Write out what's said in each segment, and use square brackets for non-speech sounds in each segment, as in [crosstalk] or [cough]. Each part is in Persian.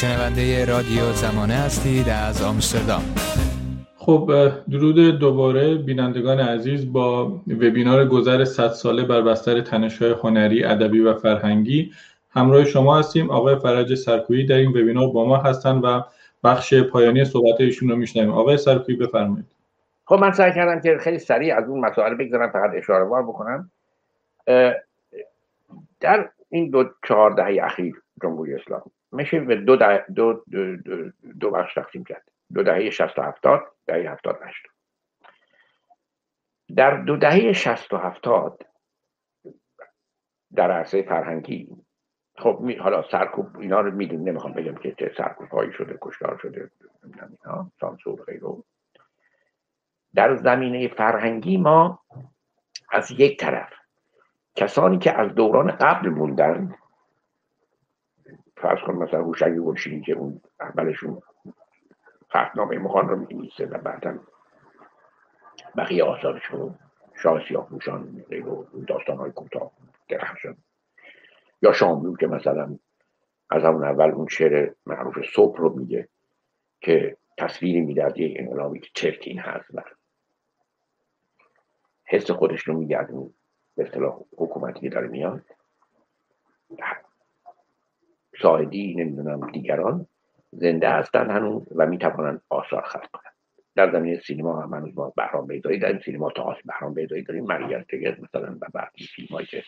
شنونده رادیو زمانه هستید از آمستردام. خب درود دوباره بینندگان عزیز با وبینار گذر 100 ساله بر بستر تنش‌های هنری، ادبی و فرهنگی. همراه شما هستیم. آقای فرج سرکویی در این وبینار با ما هستن و بخش پایانی صحبت ایشون رو میشنویم. آقای سرکویی بفرمایید. خب من سعی کردم که خیلی سریع از اون مسائل بگذارم فقط اشاره وار بکنم. در این دو چهار دهه اخیر جمهوری اسلامی میشه به دو, دو, دو, دو بخش تقسیم کرد. دو دهه 60 و 70 دهه 70 80 در دو دهه 60 و 70 در عرصه فرهنگی خب حالا سرکوب اینا رو می‌دونیم نمی‌خوام بگم که چه سرکوب هایی شده کشتار شده اینا سانسور غیرو در زمینه فرهنگی ما از یک طرف کسانی که از دوران قبل موندن فرض کن مثلا هوشنگ گلشینی که اون اولشون فتنامه مخان رو می‌نویسه و بعدا بقیه آثارشون شاه سیاه پوشان و داستان های کوتاه درخشان. یا شاملو که مثلا از همون اول اون شعر معروف صبح رو میگه که تصویری میده از یک انقلابی که چرکین هست و حس خودش رو میگه از اون به اصطلاح حکومتی داره میاد. شاهدی نمی‌دونم دیگران زنده هستن هنوز و می‌توانند آثار خلق کنند در زمینه سینما هم هنوز ما بهرام بیدایی داریم. سینما تا بهرام بیدایی داریم. مریل تگر مثلا و بعدی فیلم هایی که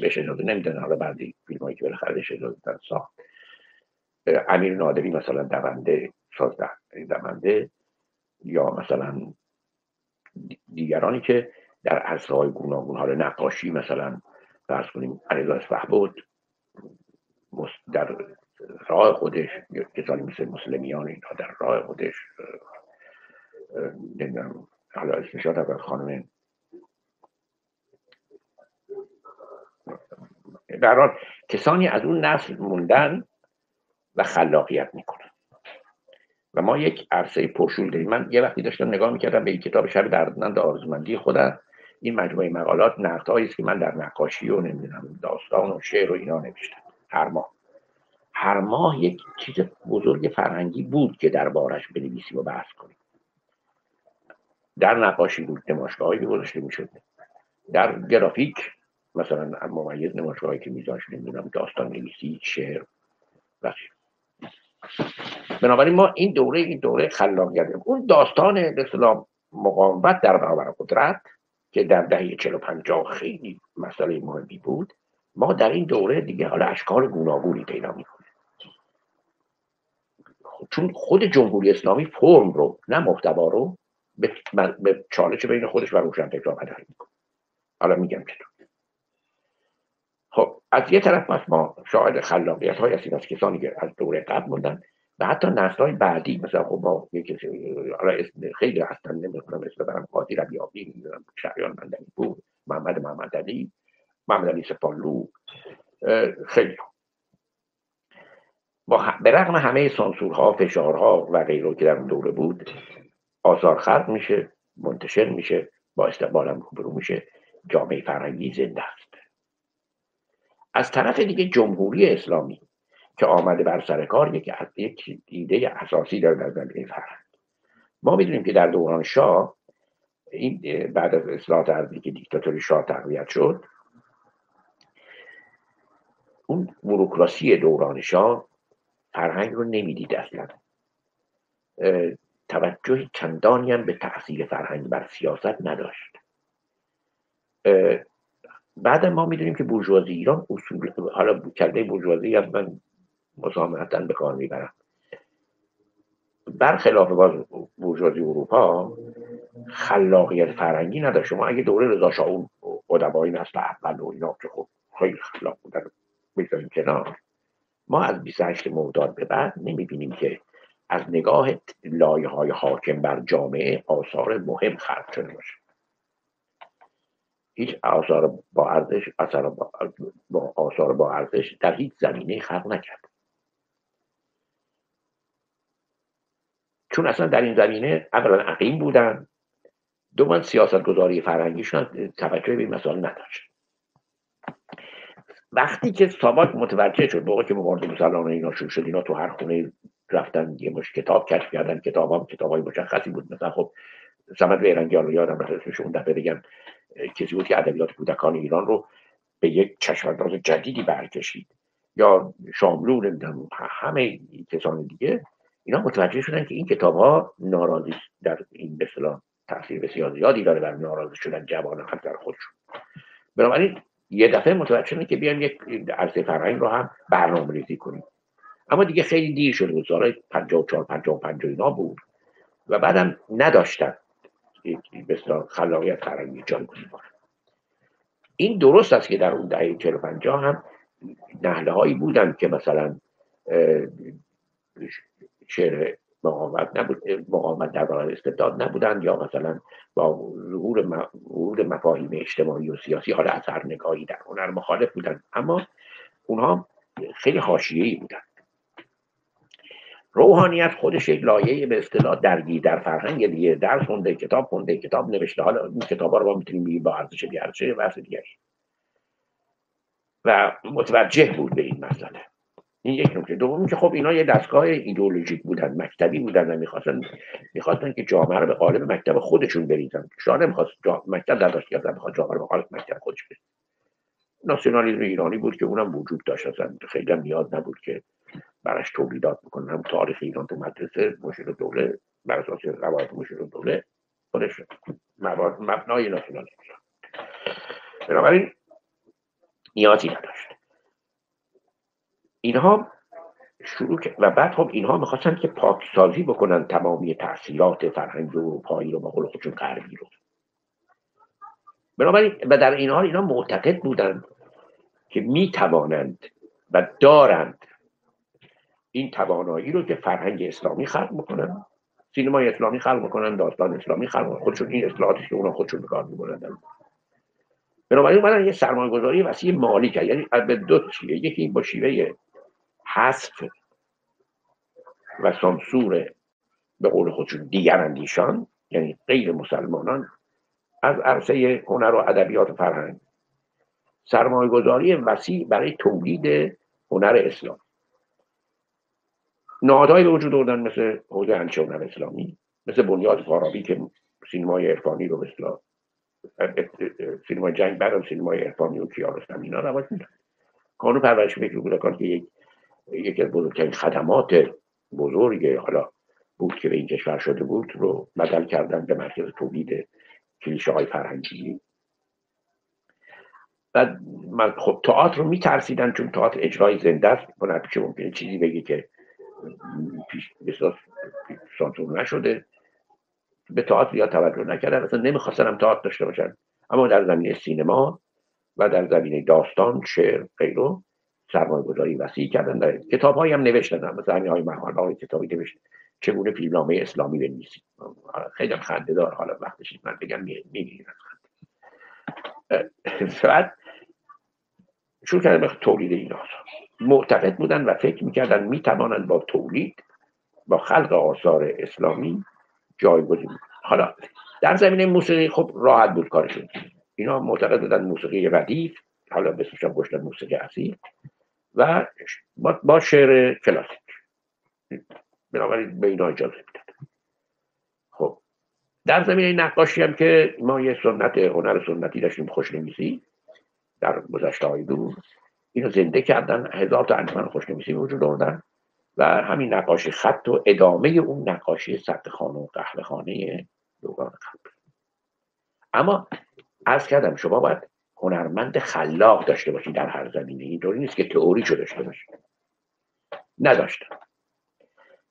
بهش اجازه نمیدن حالا بعدی فیلم هایی که بالاخره بهش اجازه دادن ساخت امیر نادری مثلا دونده شازده دونده. یا مثلا دیگرانی که در عرصه های گوناگون حال نقاشی مثلا فرض کنیم علیرضا بود. در راه خودش کسانی مثل مسلمیان اینها در راه خودش نمی‌دونم حالا اسمش از خانم در کسانی از اون نسل موندن و خلاقیت می‌کنن. و ما یک عرصه پرشول داریم. من یه وقتی داشتم نگاه می‌کردم به این کتاب شب دردمند آرزومندی خودم. این مجموعه مقالات نقدهایی است که من در نقاشی و نمی‌دونم داستان و شعر و اینا نوشتم. هر ماه. هر ماه یک چیز بزرگ فرهنگی بود که در بارش بنویسیم و بحث کنیم. در نقاشی بود نمایشگاهایی گذاشته می‌شد. در گرافیک مثلا ممیز نمایشگاهی که میذاشت نمی‌دونم داستان نویسی شعر و بنابراین ما این دوره این دوره خلاقیت اون داستان به مقاومت در برابر قدرت که در دهه 45 خیلی مسئله مهمی بود ما در این دوره دیگه حالا اشکال گوناگونی پیدا می‌کنیم چون خود جمهوری اسلامی فرم رو نه محتوا رو به, به چالش بین خودش و روشن فکرها بدل می‌کنه. حالا میگم چطور. خب از یه طرف ما شاهد خلاقیت های هستیم از کسانی که از دوره قبل موندن و حتی نسل بعدی مثلا خب ما اسم خیلی هستن نمی‌دونم اسم برم قاضی ربیابی نمی‌دونم شهریان مندنی بود محمد محمد علی. محمد علی سپالو خیلی با به رغم همه سانسورها فشارها و غیره که در دوره بود آثار خلق میشه منتشر میشه با استقبالم روبرو میشه جامعه فرهنگی زنده است از طرف دیگه جمهوری اسلامی که آمده بر سر کار یک ایده اساسی داره در زمینه فرهنگ ما می‌دونیم که در دوران شاه این بعد از اصلاحات ارضی که دیکتاتوری شاه تقویت شد اون بروکراسی دوران شاه فرهنگ رو نمی‌دید اصلا. توجه چندانی هم به تاثیر فرهنگ بر سیاست نداشت. بعد ما می‌دونیم که بورژوازی ایران اصول حالا کلمه بورژوازی هم من مسامحتا به کار می‌برم. برخلاف باز بورژوازی اروپا خلاقیت فرهنگی نداشت. شما اگه دوره رضا شاه اون ادبای نسل اول و اینا که خب خیلی خلاق بودن. بگذاریم کنار. ما از 28 مرداد به بعد نمی‌بینیم که از نگاه لایه های حاکم بر جامعه آثار مهم خلق شده باشه. هیچ آثار با ارزش آثار با, آثار با ارزش در هیچ زمینه خلق نکرد. چون اصلا در این زمینه اولا عقیم بودن دوما سیاست گذاری فرهنگیشون توجه به این مسائل نداشت. وقتی که ساواک متوجه شد موقع که مبارزه مسلمان اینا شروع شد اینا تو هر خونه رفتن یه مش کتاب کشف کردن کتاب هم کتاب های مشخصی بود. مثلا خب سمت بیرنگی رو یادم رفت اسمش اون دفعه بگم کسی بود که ادبیات کودکان ایران رو به یک چشمانداز جدیدی برکشید. یا شاملو نمی‌دونم همه کسان دیگه اینا متوجه شدن که این کتاب ها ناراضی در این به تاثیر بسیار زیادی داره بر ناراضی شدن جوان هم در خودشون. بنابراین یه دفعه متوجه شدن که بیان یک عرصه فرهنگ رو هم برنامه ریزی کنیم. اما دیگه خیلی دیر شده بود. سال 54 55 اینا بود. و بعدم نداشتن بسیار خلاقیت فرهنگی جایگزین این درست است که در اون دهه 40 هم نهله هایی بودن که مثلا شعر مقاومت نبود مقاومت در برابر استبداد نبودن یا مثلا با ظهور مفاهیم اجتماعی و سیاسی حالا اثر نگاهی در هنر مخالف بودن. اما اونها خیلی حاشیه‌ای بودن. روحانیت خودش یک لایه به اصطلاح درگی در فرهنگ دیگه درس خونده کتاب خونده کتاب نوشته. حالا این کتاب رو ما می‌تونیم با ارزش بی ارزش دیگری. و متوجه بود به این مسئله. این یک نکته. دوم که خب اینا یه دستگاه ایدئولوژیک بودن مکتبی بودن و می‌خواستن می‌خواستن که جامعه رو به قالب مکتب خودشون بریزن. شاه نمی‌خواست جا... مکتب نداشت که می‌خواست جامعه رو به قالب مکتب خودش بریزن. ناسیونالیسم ایرانی بود که اونم وجود داشت. اصلا خیلی نیاز نبود که براش تولیدات بکنن. هم تاریخ ایران تو مدرسه مشیر دوله بر اساس روایت مشیر دوله خودش مبنای ناسیونالیسم. بنابراین نیازی نداشت. اینها شروع و بعد خب اینها می‌خواستن که پاکسازی بکنن تمامی تاثیرات فرهنگ اروپایی رو با قول خودشون غربی رو. بنابراین و در این حال اینا معتقد بودند که می‌توانند و دارند این توانایی رو که فرهنگ اسلامی خلق بکنن سینمای اسلامی خلق بکنن داستان اسلامی خلق خودشون این اصلاحاتی که اونا خودشون کار می‌برن بنابراین اومدن یه سرمایه گذاری وسیع مالی کرد یعنی به دو چیه یکی با شیوه حذف و سانسور به قول خودشون دیگر اندیشان یعنی غیر مسلمانان از عرصه هنر و ادبیات و فرهنگ. سرمایه گذاری وسیع برای تولید هنر اسلام. نهادهایی به وجود آوردن مثل حوزه هنچه هنر اسلامی مثل بنیاد فارابی که سینمای عرفانی رو مثل سینمای جنگ بعد سینمای عرفانی و کیارستم اینا رواج میدن کانون پرورش فکر کودکان که یک یکی از بزرگترین خدمات بزرگ حالا بود که به این کشور شده بود رو بدل کردن به مرکز تولید کلیشه های فرهنگی. و من خب تئاتر رو میترسیدن چون تئاتر اجرای زنده است. پیش ممکنه چیزی بگی که پیش سانسور نشده. به تئاتر یا توجه نکردن. اصلا نمی‌خواستن تئاتر داشته باشن. اما در زمینه سینما و در زمینه داستان شعر غیره سرمایه گذاری وسیع کردن. در کتاب هایی هم نوشتن. مثلا همین های های کتابی نوشت چگونه فیلمنامه اسلامی بنویسید. خیلی خنده دار. حالا وقتش من بگم خنده بعد شروع کردن به تولید این معتقد بودن و فکر می‌کردن می‌توانند با تولید با خلق آثار اسلامی جایگزین حالا در زمینه موسیقی خب راحت بود کارشون. اینا معتقد بودن موسیقی ردیف حالا بسیش هم گشتن موسیقی اصیل. و با شعر کلاسیک. بنابراین به اینا اجازه می‌داد خب در زمینه نقاشی هم که ما یه سنت هنر سنتی داشتیم خوشنویسی در گذشته های دور اینو زنده کردن هزار تا انجمن خوشنویسی وجود آوردن و همین نقاشی خط و ادامه اون نقاشی سطح خانه و قهوه خانه دوران قبل اما از کردم شما باید هنرمند خلاق داشته باشی در هر زمینه. اینطوری نیست که تئوریشو داشته باشی. نداشتن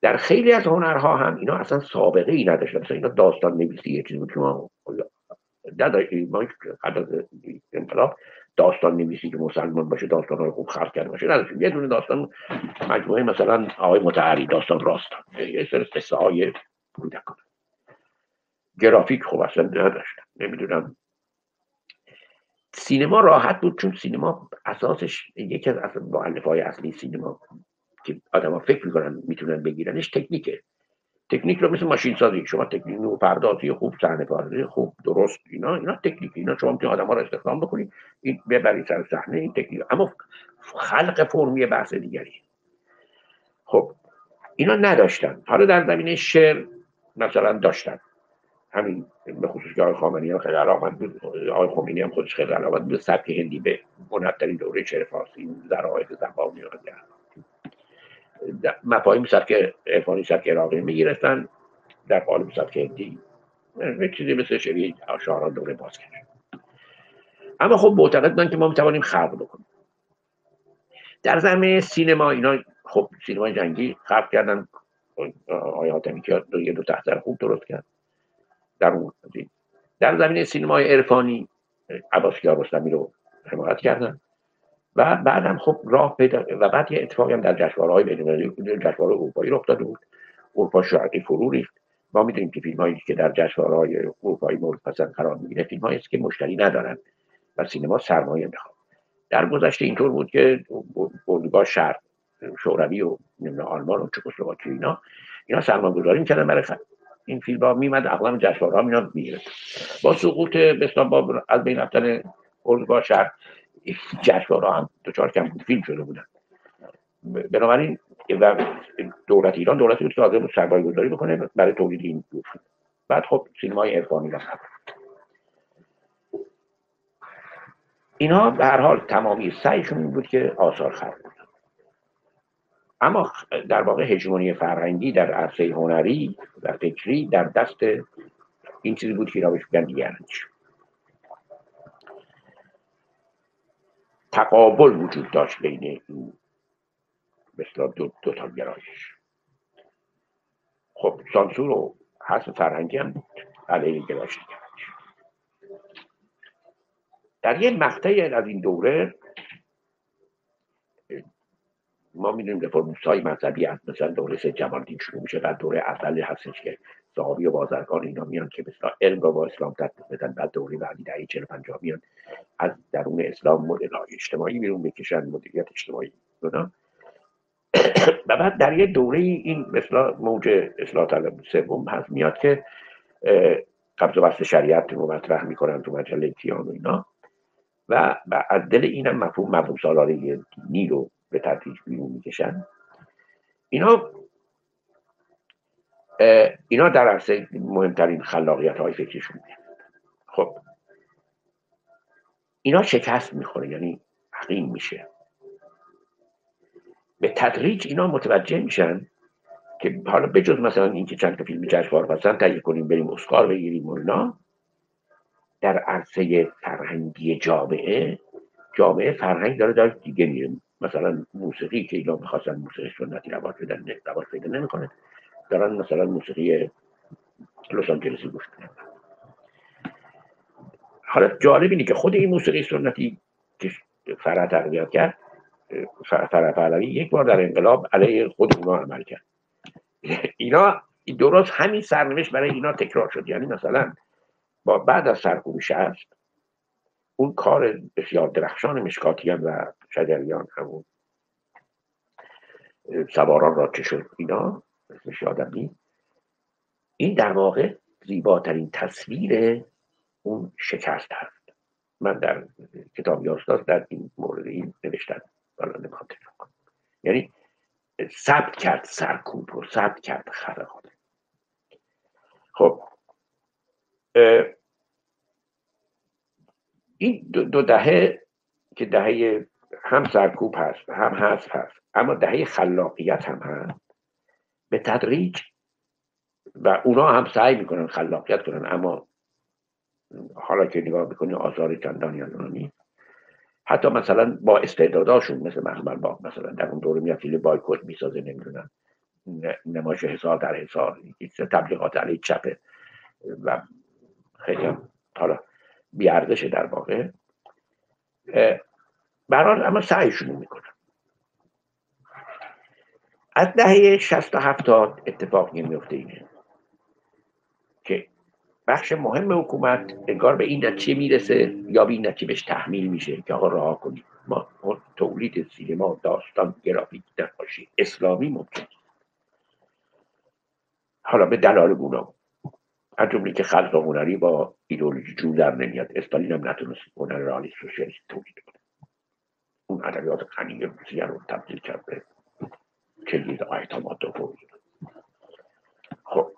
در خیلی از هنرها هم اینا اصلا سابقه ای نداشتن. مثلا اینا داستان نویسی یه چیزی که ما ما انقلاب داستان نویسی که مسلمان باشه داستان های خوب خلق کرده باشه نداشتیم. یه دونه داستان مجموعه مثلا آقای متعری داستان راستان. یه سر قصه های کودکان. گرافیک خوب اصلا نداشتن نمی‌دونم سینما راحت بود چون سینما اساسش یکی از معلف های اصلی سینما که آدم فکر می‌کنن می‌تونن بگیرنش تکنیکه. تکنیک رو مثل ماشین سازی شما تکنیک رو پردازی خوب صحنه پردازی خوب درست اینا اینا تکنیک اینا شما می‌تونید آدم ها رو استخدام بکنید این ببرید سر صحنه این تکنیک. اما خلق فرمی بحث دیگری. خب اینا نداشتن. حالا در زمینه شعر مثلا داشتن. همین به خصوص که آقای خامنی هم خیلی علاقمند بود. آقای خمینی هم خودش خیلی علاقمند بود سبک هندی به منحترین دوره شعر فارسی ذرایت زبانی مفاهیم سبک ارفانی سبک عراقی می‌گرفتن. در قالب سبک هندی یک چیزی مثل شعری شاهران دوره بازگشت. اما خب معتقد بودن که ما می‌توانیم خلق بکنیم. در زمینه سینما اینا خب سینما جنگی خلق کردن. آیا حاتمی که دو دو تحتر خوب درست کرد. در اون در زمینه سینمای عرفانی عباس رستمی رو حمایت کردن. و بعدم خب راه پیدا و بعد یه اتفاقی هم در جشنواره‌های بین‌المللی جشنواره اروپایی رخ داده بود. اروپا شرقی فرو ریخت. ما می‌دونیم که فیلم هایی که در جشنواره‌های اروپایی مورد پسند قرار می‌گیره فیلم هایی که مشتری ندارن و سینما سرمایه می‌خواد در گذشته اینطور بود که اردوگاه شرق شوروی و آلمان و چکسلواکی اینا اینا سرمایه گذاری می‌کردن برای این فیلم ها میمد اغلب جشنواره ها میاد می‌گیره با سقوط بسیار با از بین رفتن اردوگاه شهر جشنواره هم دوچار کم فیلم شده بودن. بنابراین و دولت ایران دولتی بود که بود سرمایه گذاری بکنه برای تولید این فیلم. بعد خب سینمای عرفانی را اینها به هر حال تمامی سعیشون این بود که آثار خلق اما در واقع هژمونی فرهنگی در عرصه هنری و فکری در دست این چیزی بود که اینا بهش تقابل وجود داشت بین این مثلا دو, دو تا گرایش. خب سانسور و حس فرهنگی هم بود. علیه گرایش در یه مقطعی از این دوره ما می‌دونیم رفرموس های مذهبی از مثلا دوره سه جمالدین شروع میشه در دوره اول هستش که صحابی و بازرگان اینا میان که مثلا علم رو با اسلام تطبیق بدن بعد دوره بعدی دهه 40 50 میان از درون اسلام مدل اجتماعی بیرون بکشن مدیریت اجتماعی اونا [coughs] و بعد در یه دوره این مثلا موج اصلاح طلب سوم هست میاد که قبض و بست شریعت رو مطرح می‌کنن تو مجله تیان و اینا. و, از دل اینم مفهوم مفهوم سالاره دینی رو به تدریج بیرون می‌کشن. اینا اینا در عرصه مهمترین خلاقیت های فکرشون خب. اینا شکست می‌خوره یعنی حقیم میشه. به تدریج اینا متوجه میشن که حالا بجز مثلا اینکه چند تا فیلم جشنواره مثلا تهیه کنیم بریم اسکار بگیریم و اینا در عرصه فرهنگی جامعه جامعه فرهنگ داره داره دیگه میره. مثلا موسیقی که اینا می‌خواستن موسیقی سنتی رواج بدن رواج پیدا نمی‌کنه دارن مثلا موسیقی لس آنجلسی گوش کنن حالا جالب اینه که خود این موسیقی سنتی که فرع تقویت کرد فرع پهلوی یک بار در انقلاب علیه خود اونا عمل کرد. اینا درست همین سرنوشت برای اینا تکرار شد. یعنی مثلا با بعد از سرکوب شهست اون کار بسیار درخشان مشکاتیان و شجریان همون سواران را چه شد اینا اسمش یادم این در واقع زیباترین تصویر اون شکست هست. من در کتاب یاستاز در این مورد این نوشتن یعنی ثبت کرد سرکوب رو ثبت کرد خرقات خب این دو دهه که دهه هم سرکوب هست هم حذف هست اما دهه خلاقیت هم هست. به تدریج و اونا هم سعی می‌کنن خلاقیت کنن اما حالا که نگاه می‌کنی آثار چندانی از نیست. حتی مثلا با استعداداشون مثل محمد با مثلا در اون دوره میاد فیلم بایکوت می‌سازه نمی‌دونم نمایش حسار در حسار تبلیغات علیه چپه و خیلی هم حالا بیاردشه در واقع برحال اما سعیشون می‌کنن. از دهه شست و هفتاد اتفاق میفته اینه که بخش مهم حکومت انگار به این نتیجه می‌رسه یا به این نتیجه بهش تحمیل میشه که آقا راه کنید. ما تولید سینما داستان گرافیک نقاشی اسلامی ممکن حالا به دلال گونا از جمله که خلق هنری با ایدئولوژی جو در نمیاد. استالین هم نتونست هنر رالی سوسیالیست تولید کنه. اون ادبیات غنی روسیه رو تبدیل کرد به کلید آیتامات و خب.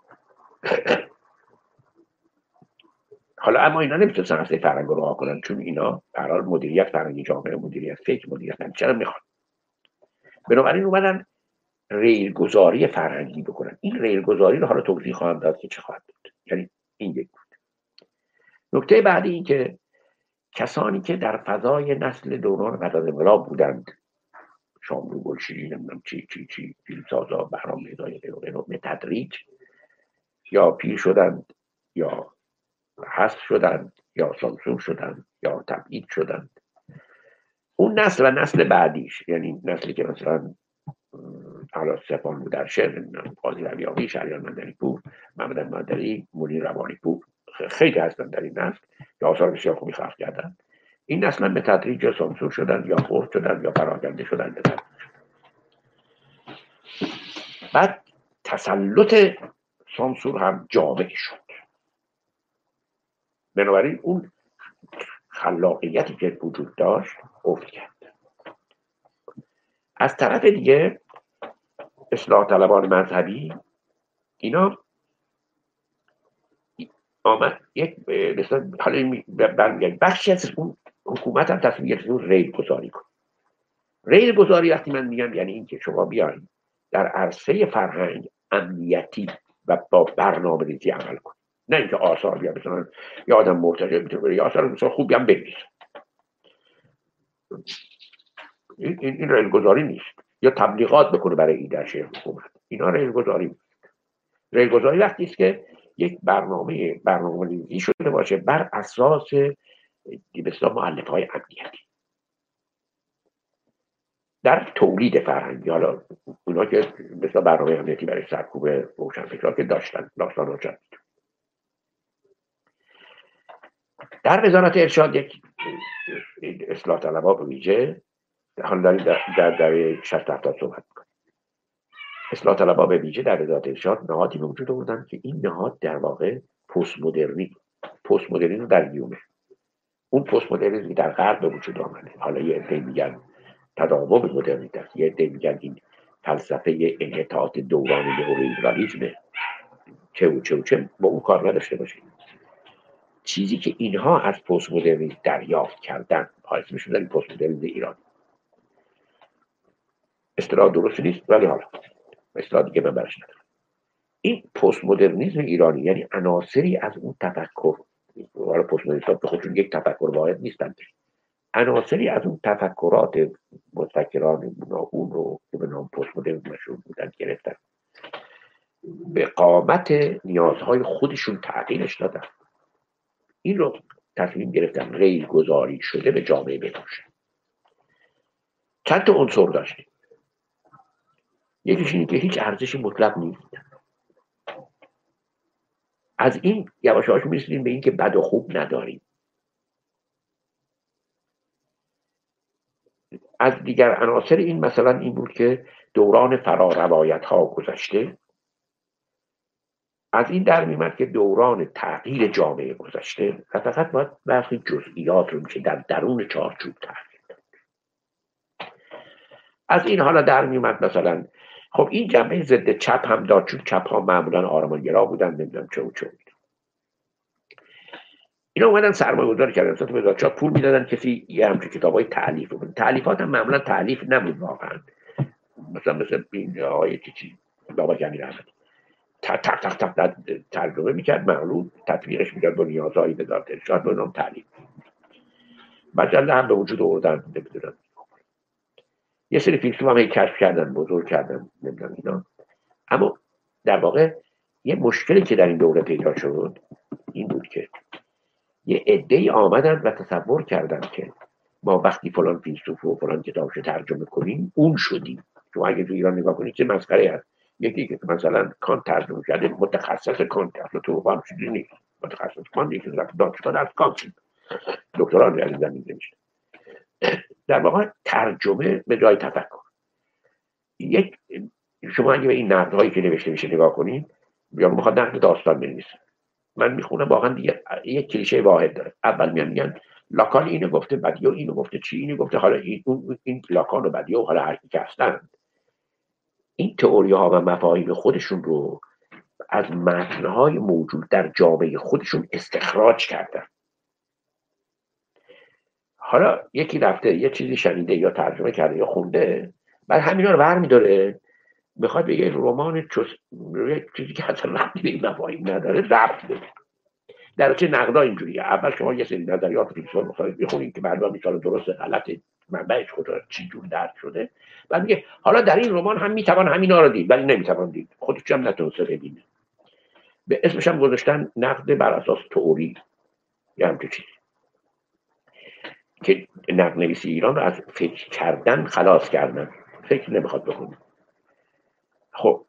حالا اما اینا نمی‌تونستن اصلا فرهنگ رو راه کنن چون اینا قرار مدیریت فرهنگی جامعه مدیریت فکر مدیریت رو می‌خوان. بنابراین اومدن ریلگذاری فرهنگی بکنن. این ریلگذاری رو حالا توضیح خواهم داد که چه خواهد بود. یعنی این یک بود. نکته بعدی این که کسانی که در فضای نسل دوران بعد از انقلاب بودند شاملو گلشیری نمی‌دونم چی چی چی فیلمسازا بهرام میزای به تدریج یا پیر شدند یا حذف شدند یا سانسور شدند یا تبعید شدند. اون نسل و نسل بعدیش یعنی نسلی که مثلا حالا سپان شهر قاضی رویاقی شهریان مدنی پور محمد مدنی منیر روانی پور. خیلی هستن در این نسل که آثار بسیار خوبی خلق کردن. این نسل به تدریج سانسور شدن یا خورد شدن یا پراکنده شدن بعد تسلط سانسور هم جامع شد. بنابراین اون خلاقیتی که وجود داشت افت کرد. از طرف دیگه اصلاح طلبان مذهبی اینا آمد یک مثلا حالا برمیگرد بخشی از اون حکومت هم تصمیم گرفت اون ریل گذاری کن ریل گذاری وقتی من میگم یعنی اینکه شما بیاین در عرصه فرهنگ امنیتی و با برنامه ریزی عمل کن نه اینکه آثار بیا مثلا یه آدم مرتجع می‌تونه یا آثار مثلا خوبی هم بنویسه. این, این ریل گذاری نیست. یا تبلیغات بکنه برای ایدهش حکومت. اینا ریل گذاری ریل گذاری وقتی است که یک برنامه برنامه ریزی شده باشه بر اساس بسیار معلف های امنیتی. در تولید فرهنگی حالا اونا که مثلا برنامه امنیتی برای سرکوب روشنفکرها که داشتن داستان روشن در وزارت ارشاد یک اصلاح طلبا ویژه حالا در, در, در 60 هفتاد صحبت می‌کنیم. اصلاح طلبا به ویژه در وزارت ارشاد نهادی به وجود آوردن که این نهاد در واقع پست مدرنی پست مدرنی در گیومه اون پست مدرنی در غرب به وجود آمده. حالا یه عده میگن تداوم مدرنیته. است یه عده میگن این فلسفه انحطاط دوران نئولیبرالیسم چه و چه و چه. با اون کار نداشته باشید. چیزی که اینها از پست مدرنیسم دریافت کردن حالا شدن پست مدرنیسم ایرانی اصطلاح درست نیست ولی حالا اصطلاح دیگه من برش ندارم. این پست مدرنیسم ایرانی یعنی عناصری از اون تفکر حالا پست مدرنیسم به خودشون یک تفکر واحد نیستن. عناصری از اون تفکرات متفکران اون رو که به نام پست مدرن مشهور بودن گرفتن. به قامت نیازهای خودشون تغییرش دادن. این رو تصمیم گرفتن غیر گذاری شده به جامعه بپوشن چند تا عنصر داشتیم. یکیش اینه که هیچ ارزشی مطلق نیست. از این یواش یواش می‌رسیم به اینکه بد و خوب نداریم. از دیگر عناصر این مثلا این بود که دوران فراروایت ها گذشته. از این در میمد که دوران تغییر جامعه گذشته و فقط باید برخی جزئیات رو میشه در درون چارچوب تغییر از این حالا در میومد مثلا خب این جنبه ضد چپ هم داد چون چپ ها معمولا آرمانگرا بودن نمی‌دونم چه و چه اینا اومدن سرمایه گذار کردن. مثلا به چاپ پول می‌دادن کسی یه همچه کتاب های تعلیف بود تعلیفات هم معمولا تعلیف نبود واقعا. مثلا مثل این های چی بابا جمعی رحمتی تق تق تق ترجمه می‌کرد معلوم تطبیقش می‌کرد با نیازهای وزارت ارشاد به نام تعلیف مجله هم به وجود آوردن نمی‌دونم. یه سری فیلسوف هم کشف کردن بزرگ کردن نمی‌دونم اینا. اما در واقع یه مشکلی که در این دوره پیدا شد این بود که یه عده آمدن و تصور کردن که ما وقتی فلان فیلسوف و فلان کتابش ترجمه کنیم اون شدیم. شما اگه تو ایران نگاه کنید چه مسخره هست یکی که مثلا کانت ترجمه کرده متخصص کانت اصلا تو اروپا نیست. متخصص کانت یکی دانشگاه از کانت دکترا در در واقع ترجمه به جای تفکر. یک شما اگه به این نقد هایی که نوشته میشه نگاه کنید یا می‌خواد نقد داستان بنویسه. من می‌خونم واقعا دیگه یک کلیشه واحد داره. اول میان میگن لاکان اینو گفته بدیو اینو گفته چی اینو گفته حالا این, این لاکان و بدیو حالا هر که هستن. این تئوری ها و مفاهیم خودشون رو از متنهای موجود در جامعه خودشون استخراج کردن. حالا یکی رفته یه چیزی شنیده یا ترجمه کرده یا خونده بعد همینا رو برمیداره. می‌خواد به یه رمان چوز... چیزی که اصلا ربطی به این مفاهیم نداره ربط بده در چه نقدا اینجوریه. اول شما یه سری نظریات فیلسوف می‌خواید بخونید که بعد میشه درست غلط منبعش خدا چی جور درد شده. بعد میگه حالا در این رمان هم می‌توان همینا رو دید ولی نمی‌توان دید. خودش هم نتونسته ببینه به اسمش هم گذاشتن نقد بر اساس تئوری. یا همچه چیزی. که نقد نویسی ایران رو از فکر کردن خلاص کردن. فکر نمی‌خواد بکنه خب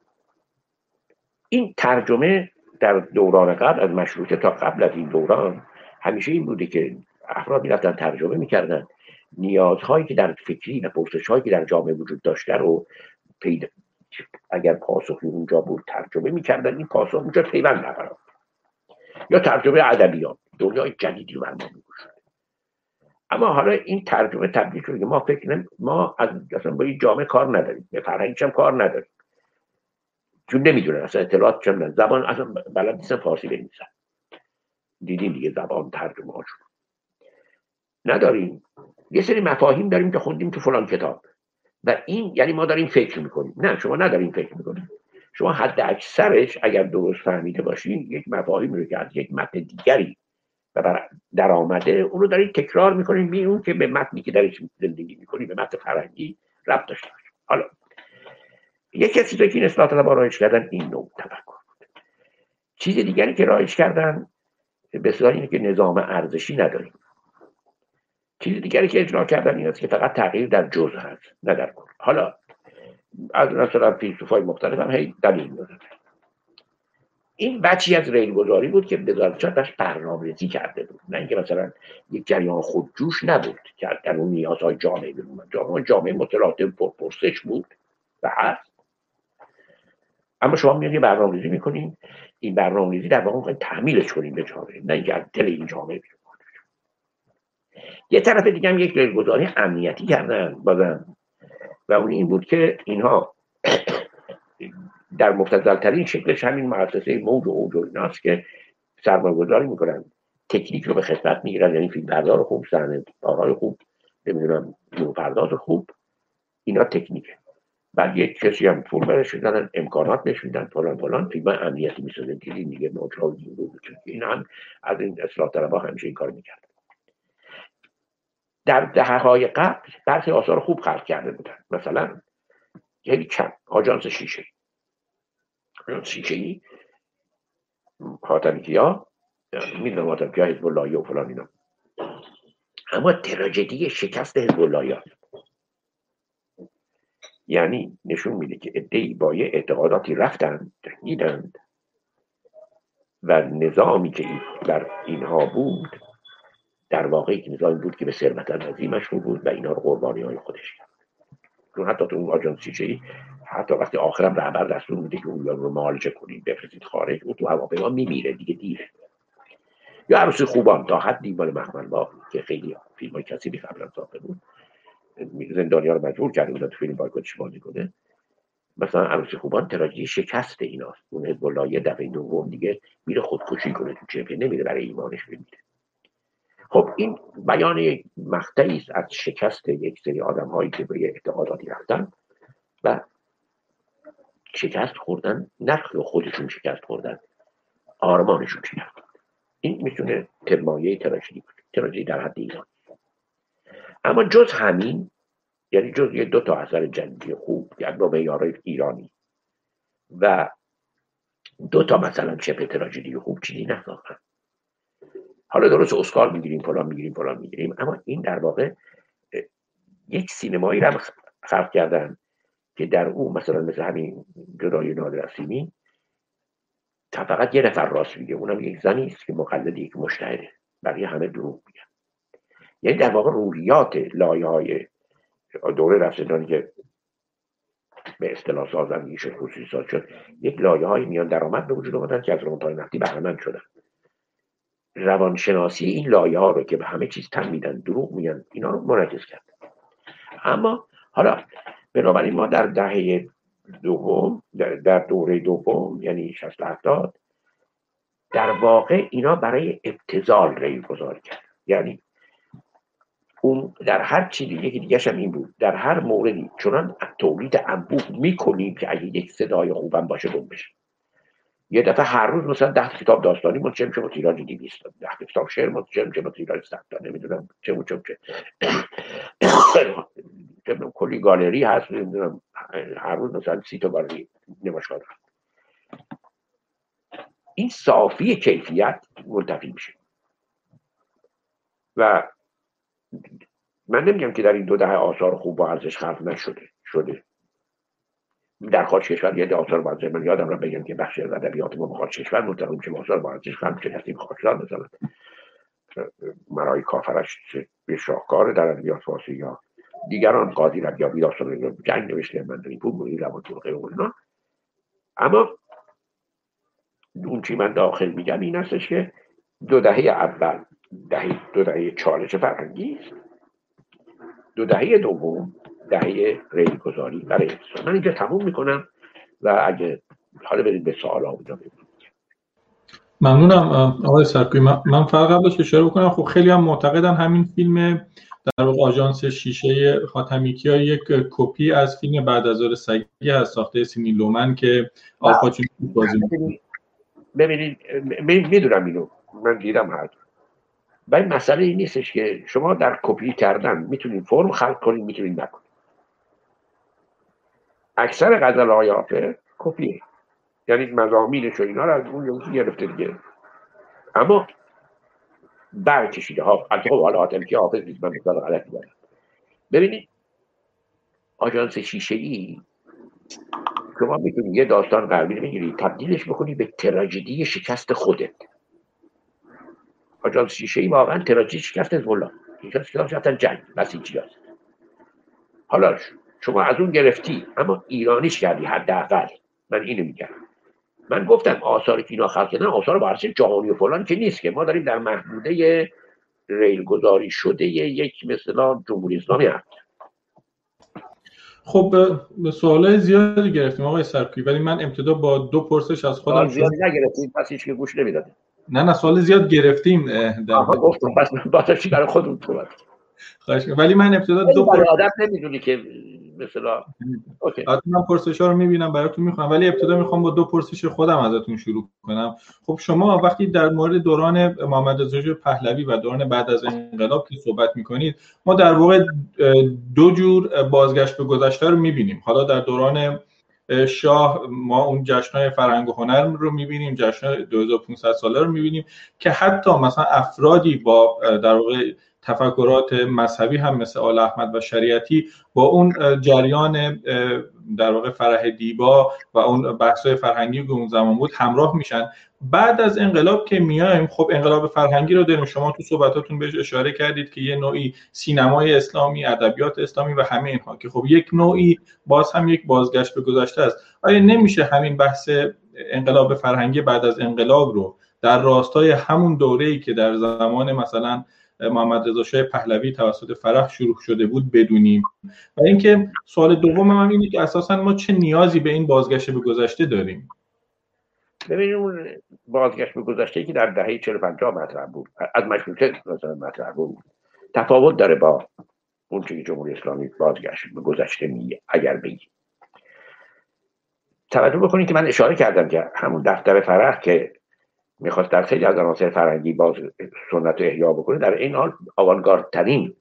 این ترجمه در دوران قبل از مشروطه تا قبل از این دوران همیشه این بوده که افراد می‌رفتن ترجمه می‌کردن. نیازهایی که در فکری و پرسش هایی که در جامعه وجود داشته رو پیدا اگر پاسخی اونجا بود ترجمه می‌کردن این پاسخ اونجا پیوند نبرد. یا ترجمه ادبیات دنیای جدیدی رو ما اما حالا این ترجمه تبدیل شده ما فکر ما از اصلا با این جامعه کار نداریم. به فرهنگش هم کار نداریم. چون نمی‌دونن. اصلا اطلاعات چم زبان اصلا بلد نیستن فارسی بنویسن. دیدیم دیگه زبان ترجمه هاشون نداریم. یه سری مفاهیم داریم که خوندیم تو فلان کتاب. و این یعنی ما داریم فکر می‌کنیم. نه شما نداریم فکر می‌کنیم. شما حد اکثرش اگر درست فهمیده باشین یک مفاهیم رو که از یک متن دیگری و در آمده اون رو دارید تکرار می‌کنید می اون که به متنی که درش زندگی می‌کنید به متن فرنگی ربط داشته باشه. حالا یکی از چیزایی که این اصلاح طلبها رایج کردن این نوع تفکر بود. چیز دیگری که رایج کردن به اینه که نظام ارزشی نداریم. چیز دیگری که اجرا کردن این است که فقط تغییر در جزء هست نه در کل. حالا از مثلا فیلسوفای مختلف هم هی دلیل می‌دادن این بچی از ریل گذاری بود که وزارت داشت برنامه‌ریزی کرده بود. نه اینکه مثلا یک جریان خودجوش نبود که در اون نیازهای جامعه بود جامعه جامعه متلاطم پرپرسش بود و هست. اما شما میاد یه برنامه‌ریزی می‌کنین. این برنامه‌ریزی در واقع می‌خواین تحمیلش کنین به جامعه نه اینکه از دل این جامعه بیرون یه طرف دیگه هم یک ریلگذاری امنیتی کردن بازم. و اون این بود که اینها در مفتزلترین شکلش همین مؤسسه موج و اوج و ایناست که سرمایه گذاری می‌کنن. تکنیک رو به خدمت می‌گیرن یعنی فیلم پردار خوب صحنه آقای خوب نمی‌دونم پرداز خوب. اینا تکنیکه بعد یک کسی هم پول برش میدن امکانات میدن فلان فلان. فیلم امنیتی می‌سازن دیدین دیگه ماجرا این هم از این اصلاح طلبها همیشه این کار می‌کرد در دهه های قبل برخی آثار خوب خلق کرده بودن. مثلا یعنی کم آجانس شیشه. شیشه ای؟ حاتمی کیا می‌دونم حاتمی کیا حزب اللهی و فلان اینا. اما تراژدی شکست حزب یعنی نشون میده که ادهی با یه اعتقاداتی رفتن جنگیدند و نظامی که بر اینها بود در واقع یک نظامی بود که به ثروت عظیمش بود و اینا رو قربانی های خودش کرد. چون حتی تو اون آجانس ای حتی وقتی آخرم رهبر دستور میده که اون رو مالجه کنید بفرستید خارج او تو هواپیما میمیره دیگه دیره یا عروس خوبان تا حدی مال مخمل با که خیلی فیلم های کسی قبلا ساخته بود. زندانی ها رو مجبور کرده بودن تو فیلم بایکوتش بازی کنه. مثلا عروس خوبان تراژدی شکست ایناست. اون حزب یه دفعه دوم دیگه میره خودکشی کنه تو چپه نمیره برای ایمانش بمیره. خب این بیان یک مقطعی است از شکست یک سری آدم هایی که به اعتقاداتی رفتن و شکست خوردن نرخ خودشون شکست خوردن. آرمانشون شکست این می‌تونه ترمایه تراژدی بود تراژدی در حد ایران. اما جز همین یعنی جز یه دو تا اثر جنگی خوب یک با معیار ایرانی و دو تا مثلا چپ تراژدی خوب چیزی نساختن. حالا درست اسکار می‌گیریم فلان می‌گیریم فلان می‌گیریم اما این در واقع یک سینمایی رو خلق کردن. که در او مثلا مثل همین جدای نادر سیمی فقط یه نفر راست میگه اونم یک زنی است که مقلد یک مشتهده بقیه همه دروغ میگن. یعنی در واقع روحیات لایه های دوره رفسندانی که به اصطلاح سازندگی شد خصوصی ساز شد یک لایه های میان درآمد به وجود آمدن که از رمانتای نفتی بهرمند شدن. روانشناسی این لایه ها رو که به همه چیز تن میدن دروغ میگن اینا رو منعکس کرد اما حالا بنابراین ما در دهه دوم در دوره دوم یعنی 60 70 در واقع اینا برای ابتزال ریل گذاری کرد یعنی اون در هر چی دیگه دیگه هم این بود. در هر موردی چنان تولید انبوه می‌کنیم که اگه یک صدای خوبم باشه گم بشه. یه دفعه هر روز مثلا ده کتاب داستانی میشه با تیراژ 200 ده کتاب شعر میشه با تیراژ 100 تا نمی‌دونم چه چه چه. کلی گالری هست نمی‌دونم هر روز مثلا سی تا گالری نمایشگاه این صافی کیفیت منتفی میشه. و من نمیگم که در این دو دهه آثار خوب و ارزش خلق نشده شده. در خارج کشور یه آثار با ارزش من یادم رو بگم که بخش از ادبیات ما خارج کشور منتقل میشه آثار با ارزش خلق میشه هستیم خاکزاد مثلا. مرای کافرش به شاهکار در ادبیات فارسی یا دیگران قاضی ربیابی داستان جنگ نوشته من این پول موری لبان و اینا. اما اون چی من داخل میگم این هستش که دو دهه اول دهه دو دهه چالش فرهنگی دو دهه دوم دهه ریلگذاری برای من اینجا تموم می‌کنم و اگه حالا برید به سوال آموزا ممنونم آقای سرکوی. من فقط قبلش اشاره بکنم خب خیلی هم معتقدن همین فیلم در واقع آژانس شیشه خاتمیکی یک کپی از فیلم بعد از ظهر سگی از ساخته سیدنی لومت که آل پاچینو بازی ببینید می‌دونم اینو. من دیدم هست ولی مسئله این نیستش که شما در کپی کردن می‌تونید فرم خلق کنید می‌تونید نکنید. اکثر غزل های حافظ کپیه. یعنی مضامینش و اینا رو از اون گرفته دیگه. اما برکشیده. ها از خب حالا که حافظ نیست من مثال غلطی دارم. ببینید آژانس شیشه ای شما می‌تونید یه داستان قلبی بگیرید تبدیلش بکنید به تراژدی شکست خودت. آجانس شیشه ای واقعا تراژدی شکست مولا شکست جنگ بسیجی هست حالا شما از اون گرفتی اما ایرانیش کردی حداقل. من اینو میگم. من گفتم آثار که اینا خلق کردن آثار بارش جهانی و فلان که نیست که ما داریم در محدوده ریل گذاری شده یک مثلا جمهوری اسلامی هست. خب به سوال زیادی گرفتیم آقای سرکی ولی من ابتدا با دو پرسش از خودم زیادی نگرفتیم پس هیچ که گوش نمی‌داد نه نه سوال زیاد گرفتیم در گفتم پس با برای خودمون صحبت ولی من ابتدا دو پرسش آدم نمی‌دونی که مثلا من پرسش ها رو می‌بینم براتون می‌خوام ولی ابتدا می‌خوام با دو پرسش خودم ازتون شروع کنم. خب شما وقتی در مورد دوران محمد رضا پهلوی و دوران بعد از انقلاب که صحبت می‌کنید ما در واقع دو جور بازگشت به گذشته رو می‌بینیم. حالا در دوران شاه ما اون جشنهای فرهنگ و هنر رو می‌بینیم جشن 2500 ساله رو می‌بینیم که حتی مثلا افرادی با در واقع تفکرات مذهبی هم مثل آل احمد و شریعتی با اون جریان در واقع فرح دیبا و اون بحث‌های فرهنگی که اون زمان بود همراه میشن. بعد از انقلاب که میایم خب انقلاب فرهنگی رو داریم. شما تو صحبتاتون بهش اشاره کردید که یه نوعی سینمای اسلامی ادبیات اسلامی و همه اینها که خب یک نوعی باز هم یک بازگشت به گذشته است. آیا نمیشه همین بحث انقلاب فرهنگی بعد از انقلاب رو در راستای همون دوره‌ای که در زمان مثلا محمد رضا شاه پهلوی توسط فرح شروع شده بود بدونیم. و اینکه سوال دوم هم اینه که اساسا ما چه نیازی به این بازگشت به گذشته داریم؟ ببینید اون بازگشت به گذشته که در دهه 40 50 مطرح بود. از مشروطه مثلا مطرح بود. تفاوت داره با اون که جمهوری اسلامی بازگشت به گذشته میگه اگر بگی توجه بکنید که من اشاره کردم که همون دفتر فرح که می‌خواست در خیلی از عناصر فرهنگی باز سنت رو احیا بکنه در این حال آوانگاردترین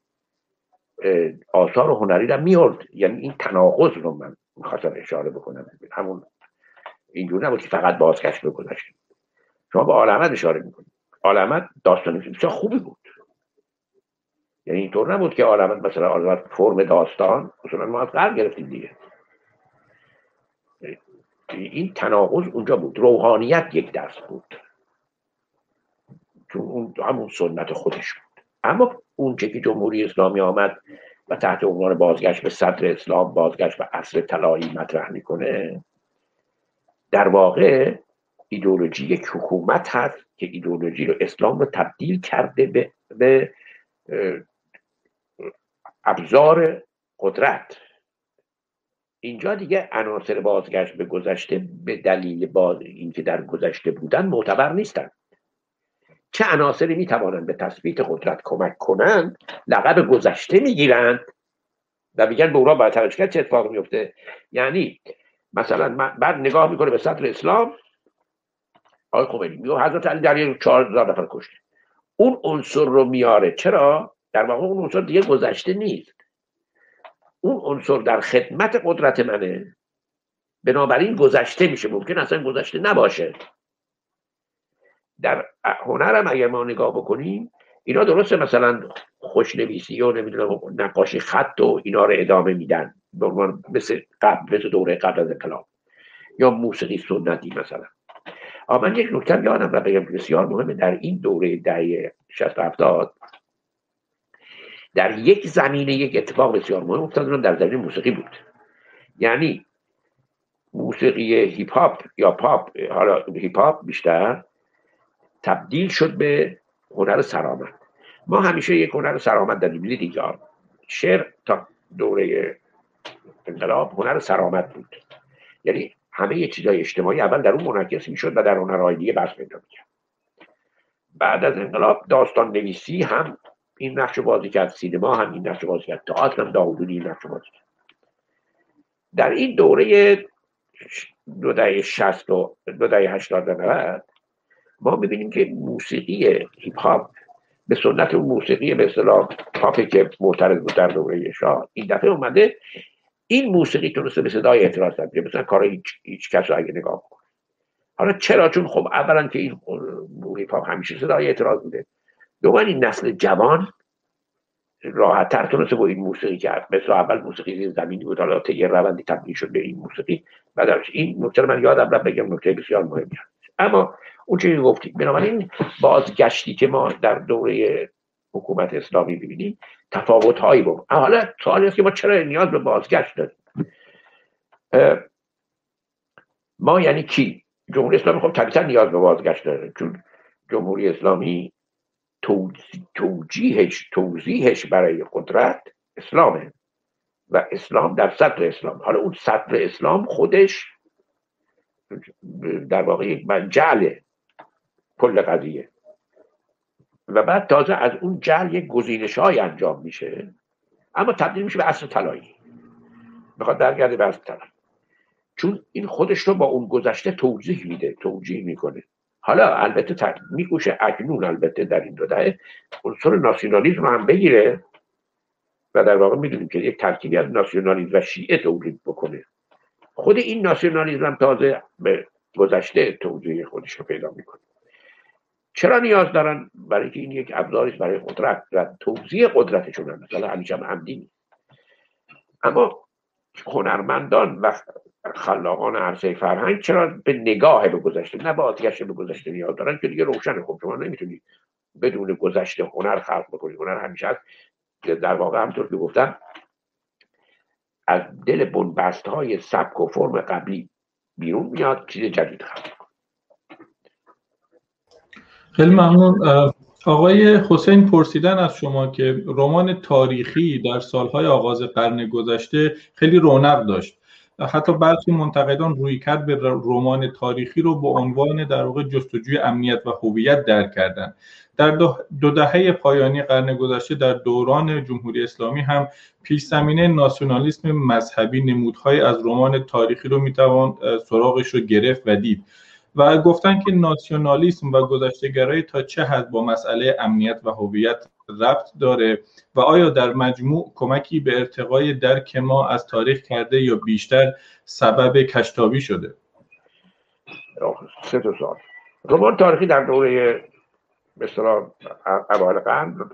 آثار و هنری را میارد یعنی این تناقض رو من می‌خواستم اشاره بکنم. همون اینجور نبود که فقط بازگشت به شما به آلمت اشاره می‌کنید. آلمت داستان بسیار خوبی بود. یعنی اینطور نبود که آلمت مثلا آلمت فرم داستان مثلا ما از قرب گرفتیم دیگه. این تناقض اونجا بود. روحانیت یک درس بود. چون اون همون سنت خودش بود. اما اون که جمهوری اسلامی آمد و تحت عنوان بازگشت به صدر اسلام بازگشت به اصل طلایی مطرح می‌کنه در واقع ایدولوژی یک حکومت هست که ایدولوژی رو اسلام رو تبدیل کرده به, به ابزار قدرت. اینجا دیگه عناصر بازگشت به گذشته به دلیل باز اینکه در گذشته بودن معتبر نیستند چه عناصری می‌توانند به تثبیت قدرت کمک کنند؟ لقب گذشته می‌گیرند. و میگن به اونا باید چه اتفاق میفته یعنی مثلا بعد نگاه می‌کنه به سطر اسلام. آقای خمینی میگه حضرت علی در چهار هزار نفر کشته. اون عنصر رو میاره. چرا؟ در واقع اون عنصر دیگه گذشته نیست. اون عنصر در خدمت قدرت منه. بنابراین گذشته میشه. ممکن اصلا گذشته نباشه. در هنرم اگر ما نگاه بکنیم اینا درسته مثلا خوشنویسی و نمی‌دونم نقاشی خط و اینا رو ادامه میدن مثل قبل مثل دوره قبل از انقلاب یا موسیقی سنتی مثلا. اما من یک نکته یادم را بگم بسیار مهمه در این دوره دهه 60 70 در یک زمینه یک اتفاق بسیار مهم افتاد در زمینه موسیقی بود. یعنی موسیقی هیپ هاپ یا پاپ حالا هیپ هاپ بیشتر تبدیل شد به هنر سرآمد. ما همیشه یک هنر سرآمد داریم دیگه. شعر تا دوره انقلاب هنر سرآمد بود. یعنی همه چیزای اجتماعی اول در اون منعکس می‌شد و در هنرهای دیگه بسط پیدا می‌کرد. بعد از انقلاب داستان نویسی هم این نقش بازی کرد. سینما هم این نقش بازی کرد. تئاتر هم تا حدودی این نقش بازی کرد. در این دوره دو دهه شصت و دو دهه هشتاد و ما می‌بینیم که موسیقی هیپ هاپ به سنت موسیقی به اصطلاح پاپی که معترض بود در دوره شاه این دفعه اومده این موسیقی تونسته به صدای اعتراض تبدیل مثلا کار هیچ, هیچ کس رو اگه نگاه کنه حالا چرا؟ چون خب اولا که این هیپ هاپ همیشه صدای اعتراض بوده. دوما این نسل جوان راحت تر تونسته با این موسیقی کرد. مثل اول موسیقی زیر زمینی بود حالا یه روندی تبدیل شد به این موسیقی. بعد این نکته من یادم رفت بگم نکته بسیار مهمی اما اون چیزی گفتیم بنابراین بازگشتی که ما در دوره حکومت اسلامی ببینیم تفاوت هایی بود حالا سوالی که ما چرا نیاز به بازگشت داریم؟ ما یعنی کی؟ جمهوری اسلامی خب طبیعتا نیاز به بازگشت داره چون جمهوری اسلامی توجیهش توضیحش برای قدرت اسلامه و اسلام در سطر اسلام. حالا اون سطر اسلام خودش در واقع یک جعله کل قضیه. و بعد تازه از اون جعل یک گزینش های انجام میشه اما تبدیل میشه به اصل طلایی. می‌خواد درگرده به اصل طلایی. چون این خودش رو با اون گذشته توضیح میده توجیه می‌کنه. حالا البته میکوشه اکنون البته در این دو دهه. عنصر ناسیونالیزم هم بگیره و در واقع می‌دونیم که یک ترکیبی از ناسیونالیزم و شیعه تولید بکنه. خود این ناسیونالیزم هم تازه به گذشته توجیه خودش رو پیدا می‌کنه. چرا نیاز دارن برای که این یک ابزاری برای قدرت و توضیح قدرتشون مثلا هم عمدی اما هنرمندان و خلاقان عرصه فرهنگ چرا به نگاه به گذشته نه به آتیش به گذشته نیاز دارن؟ که دیگه روشن خب شما نمی‌تونید بدون گذشته هنر خلق بکنید هنر همیشه هست. در واقع همطور که گفتم از دل بنبست های سبک و فرم قبلی بیرون میاد چیز جدید خلق خیلی ممنون. آقای حسین پرسیدن از شما که رمان تاریخی در سالهای آغاز قرن گذشته خیلی رونق داشت. حتی برخی منتقدان روی کرد به رمان تاریخی رو به عنوان در واقع جستجوی امنیت و هویت درک کردن. در دو دهه پایانی قرن گذشته در دوران جمهوری اسلامی هم پیش زمینه ناسیونالیسم مذهبی نمودهای از رمان تاریخی رو می‌توان سراغش رو گرفت و دید. و گفتن که ناسیونالیسم و گذشتهگرایی تا چه حد با مسئله امنیت و هویت ربط داره و آیا در مجموع کمکی به ارتقای درک ما از تاریخ کرده یا بیشتر سبب کشتابی شده؟ سه سال رمان تاریخی در دوره مثلا اول قرن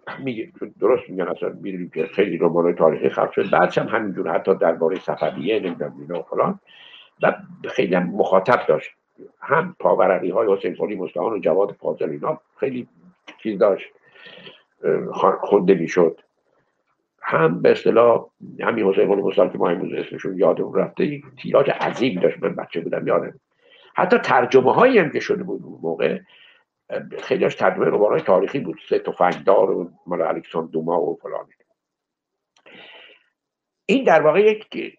درست میگن اصلا می‌دونیم که خیلی رمان تاریخی خلق شد بعدش هم همینجور حتی درباره صفویه نمی‌دونم اینا و فلان. و خیلی مخاطب داشت. هم پاورقی های حسین قلی مستعان و جواد فاضل اینا خیلی چیز داشت خونده می‌شد. هم به اصطلاح همین حسین قلی مستعان که ما امروز اسمشون یادمون رفته تیراژ عظیم داشت من بچه بودم یادم. حتی ترجمه هایی هم که شده بود اون موقع خیلیش ترجمه رمان های تاریخی بود. سه تفنگدار و مال الکساندر دوما و فلان این در واقع یک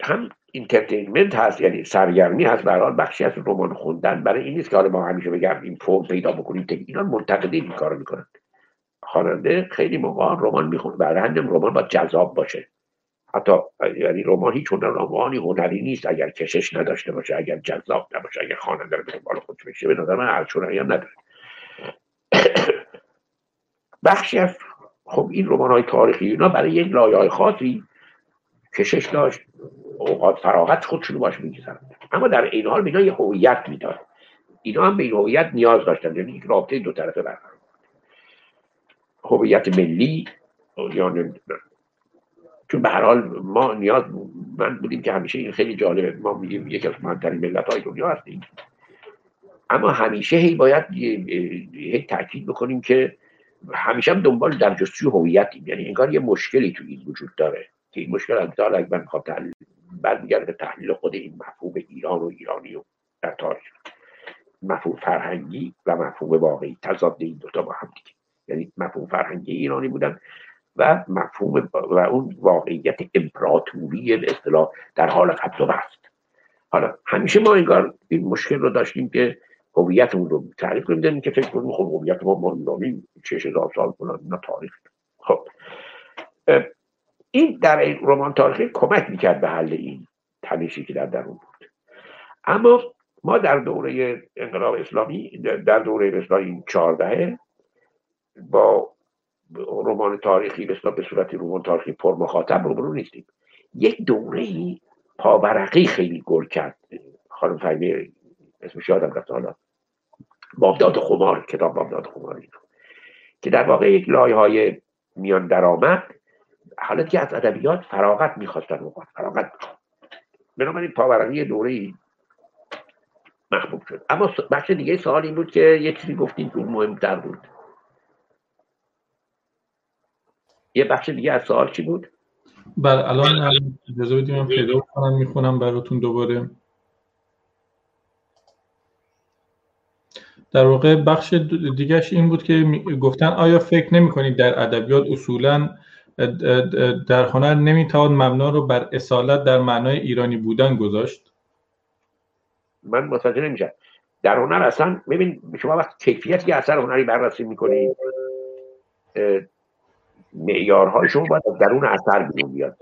هم entertainment هست یعنی سرگرمی هست. برای بخشی از رمان خوندن. برای این نیست که حالا ما همیشه بگم این فرم پیدا بکنیم اینا منتقدین این کارو می‌کنن. خواننده خیلی موقع رمان می‌خونه. برای رمان باید جذاب باشه. حتی یعنی رمان هیچ رمانی هنری نیست. اگر کشش نداشته باشه اگر جذاب نباشه اگر خواننده رو به دنبال خودش بشه به نظر من هم نداره. [coughs] بخشی از خب این رمان های تاریخی اینا برای یک لایه های کشش داشت. اوقات فراغت خودشون باش می‌گذارن اما در این حال اینا یه هویت می‌داد اینا هم به این هویت نیاز داشتن. یعنی یک رابطه دو طرفه برقرار هویت ملی یا چون به هر حال ما نیاز من بودیم که همیشه این خیلی جالبه. ما میگیم یکی از مهمترین ملت های دنیا هستیم. اما همیشه هی باید هی تاکید بکنیم که همیشه هم دنبال در جستجوی هویتیم. یعنی انگار یه مشکلی تو این وجود داره. که این مشکل از اگر من می‌خوام برمیگرده تحلیل خود این مفهوم ایران و ایرانی و در تاریخ. مفهوم فرهنگی و مفهوم واقعی. تضاد این دوتا با هم دیگه. یعنی مفهوم فرهنگی ایرانی بودن و مفهوم و اون واقعیت امپراتوری به اصطلاح در حال قبض و حالا همیشه ما انگار این مشکل رو داشتیم که هویتمون رو تعریف کنیم. که فکر کنیم خب هویت ما ما ایرانی شش هزار سال کنن اینا تاریخ. خب. این در این رمان تاریخی کمک می‌کرد به حل این تنشی که در درون بود. اما ما در دوره انقلاب اسلامی در دوره اسلامی این چهاردهه با رمان تاریخی به به صورت رمان تاریخی پر مخاطب رو نیستیم. یک دوره ای پاورقی خیلی گل کرد. خانم فهمی اسمش یادم رفت حالا. بابداد خمار کتاب بابداد خمار که در واقع یک لایه های میان درآمد حالا که از ادبیات فراغت می‌خواستن اوقات فراغت بنابراین پاورقی دوره ای محبوب شد. اما بخش دیگه سوال این بود که یه چیزی گفتین که مهمتر بود. یه بخش دیگه از سوال چی بود؟ بله الان اجازه بدیم من پیدا کنم می‌خونم براتون دوباره. در واقع بخش دیگهش این بود که گفتن آیا فکر نمی کنید در ادبیات اصولا در هنر نمی‌توان مبنا رو بر اصالت در معنای ایرانی بودن گذاشت. من متوجه نمیشم. در هنر اصلا ببین شما وقت کیفیتی اثر هنری بررسی می‌کنید معیارهای شما باید از درون اثر بیرون بیاد.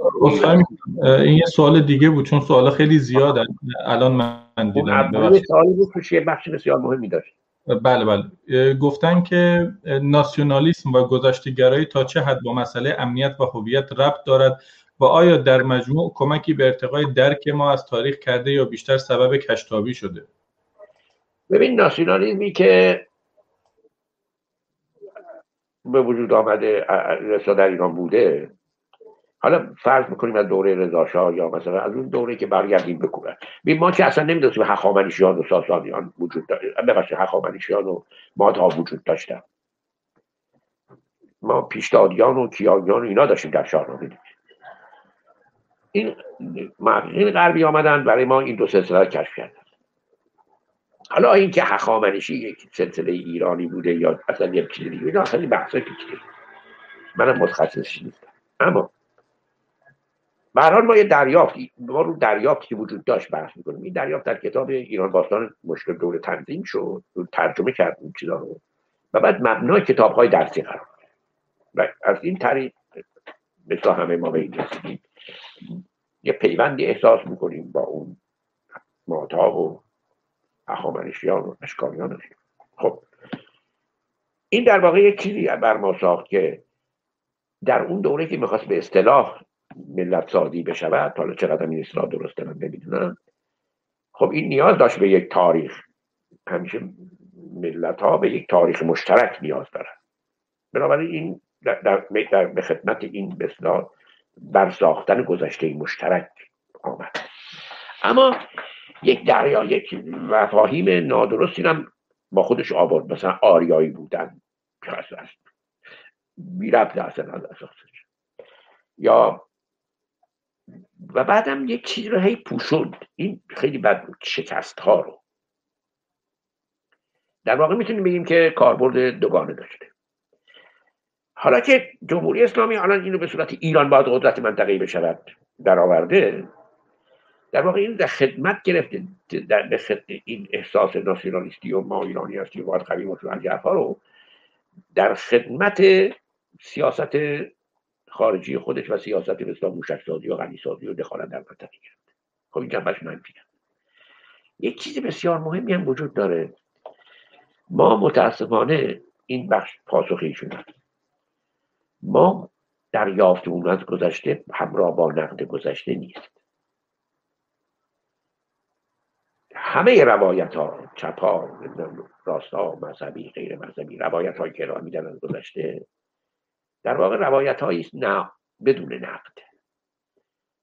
این یه سوال دیگه بود چون سوال خیلی زیاده الان من دیدم. سوالی بود که بخش بسیار مهمی داشت. بله بله. گفتن که ناسیونالیسم و گذشتگرایی تا چه حد با مسئله امنیت و هویت ربط دارد و آیا در مجموع کمکی به ارتقای درک ما از تاریخ کرده یا بیشتر سبب کشتابی شده؟ ببین ناسیونالیسمی که به وجود آمده در ایران بوده حالا فرض می‌کنیم از دوره رضا یا مثلا از اون دوره که برگردیم بکنن ما که اصلا نمی‌دونستیم هخامنشیان و ساسانیان وجود داره ببخشید هخامنشیان و مادها وجود داشتن. ما پیشدادیان و کیانیان و اینا داشتیم در شاهنامه این محققین غربی آمدن برای ما این دو سلسله کشف کردن. حالا اینکه هخامنشی یک سلسله ایرانی بوده یا اصلا یک چیز دیگه اینا خیلی بحث پیچیده. منم متخصص نیستم. اما به ما یه دریافتی ما رو دریافتی وجود داشت بحث می‌کنیم. این دریافت در کتاب ایران باستان مشکل دور تنظیم شد. ترجمه کرد این چیزا رو. و بعد مبنای کتاب های درسی قرار و از این طریق مثل همه ما به این رسیدیم. یه پیوندی احساس می‌کنیم با اون ماتا و اخامنشیان و اشکالیان خب. این در واقع یک چیزی بر ما ساخت که در اون دوره که می‌خواست به اصطلاح ملت سازی بشود حالا چقدر این اصطلاح درسته من نمی‌دونم. خب این نیاز داشت به یک تاریخ. همیشه ملت ها به یک تاریخ مشترک نیاز دارن. بنابراین این در, در, به خدمت این بسیار بر ساختن گذشته مشترک آمد. اما یک دریا یک مفاهیم نادرستی هم با خودش آورد. مثلا آریایی بودن که ربط اصلا از اساسش یا و بعدم یک چیز رو هی پوشوند. این خیلی بد بود شکست ها رو. در واقع می‌تونیم بگیم که کاربرد دوگانه داشته. حالا که جمهوری اسلامی الان اینو به صورت ایران باید قدرت منطقه‌ای بشود در آورده در واقع این در خدمت گرفته در این احساس ناسیونالیستی و ما ایرانی هستی و باید قوی باشیم رو در خدمت سیاست خارجی خودش و سیاست مثل موشک سازی و غنی سازی و دخالت در منطقه گرفته خب این جنبش یک چیز بسیار مهمی هم وجود داره. ما متاسفانه این بخش پاسخی شده ما در یافتمون از گذشته همراه با نقد گذشته نیست. همه روایت ها چپ ها راست ها مذهبی غیر مذهبی روایت هایی که ارائه میدن از گذشته در واقع روایت هایی نه بدون نقد.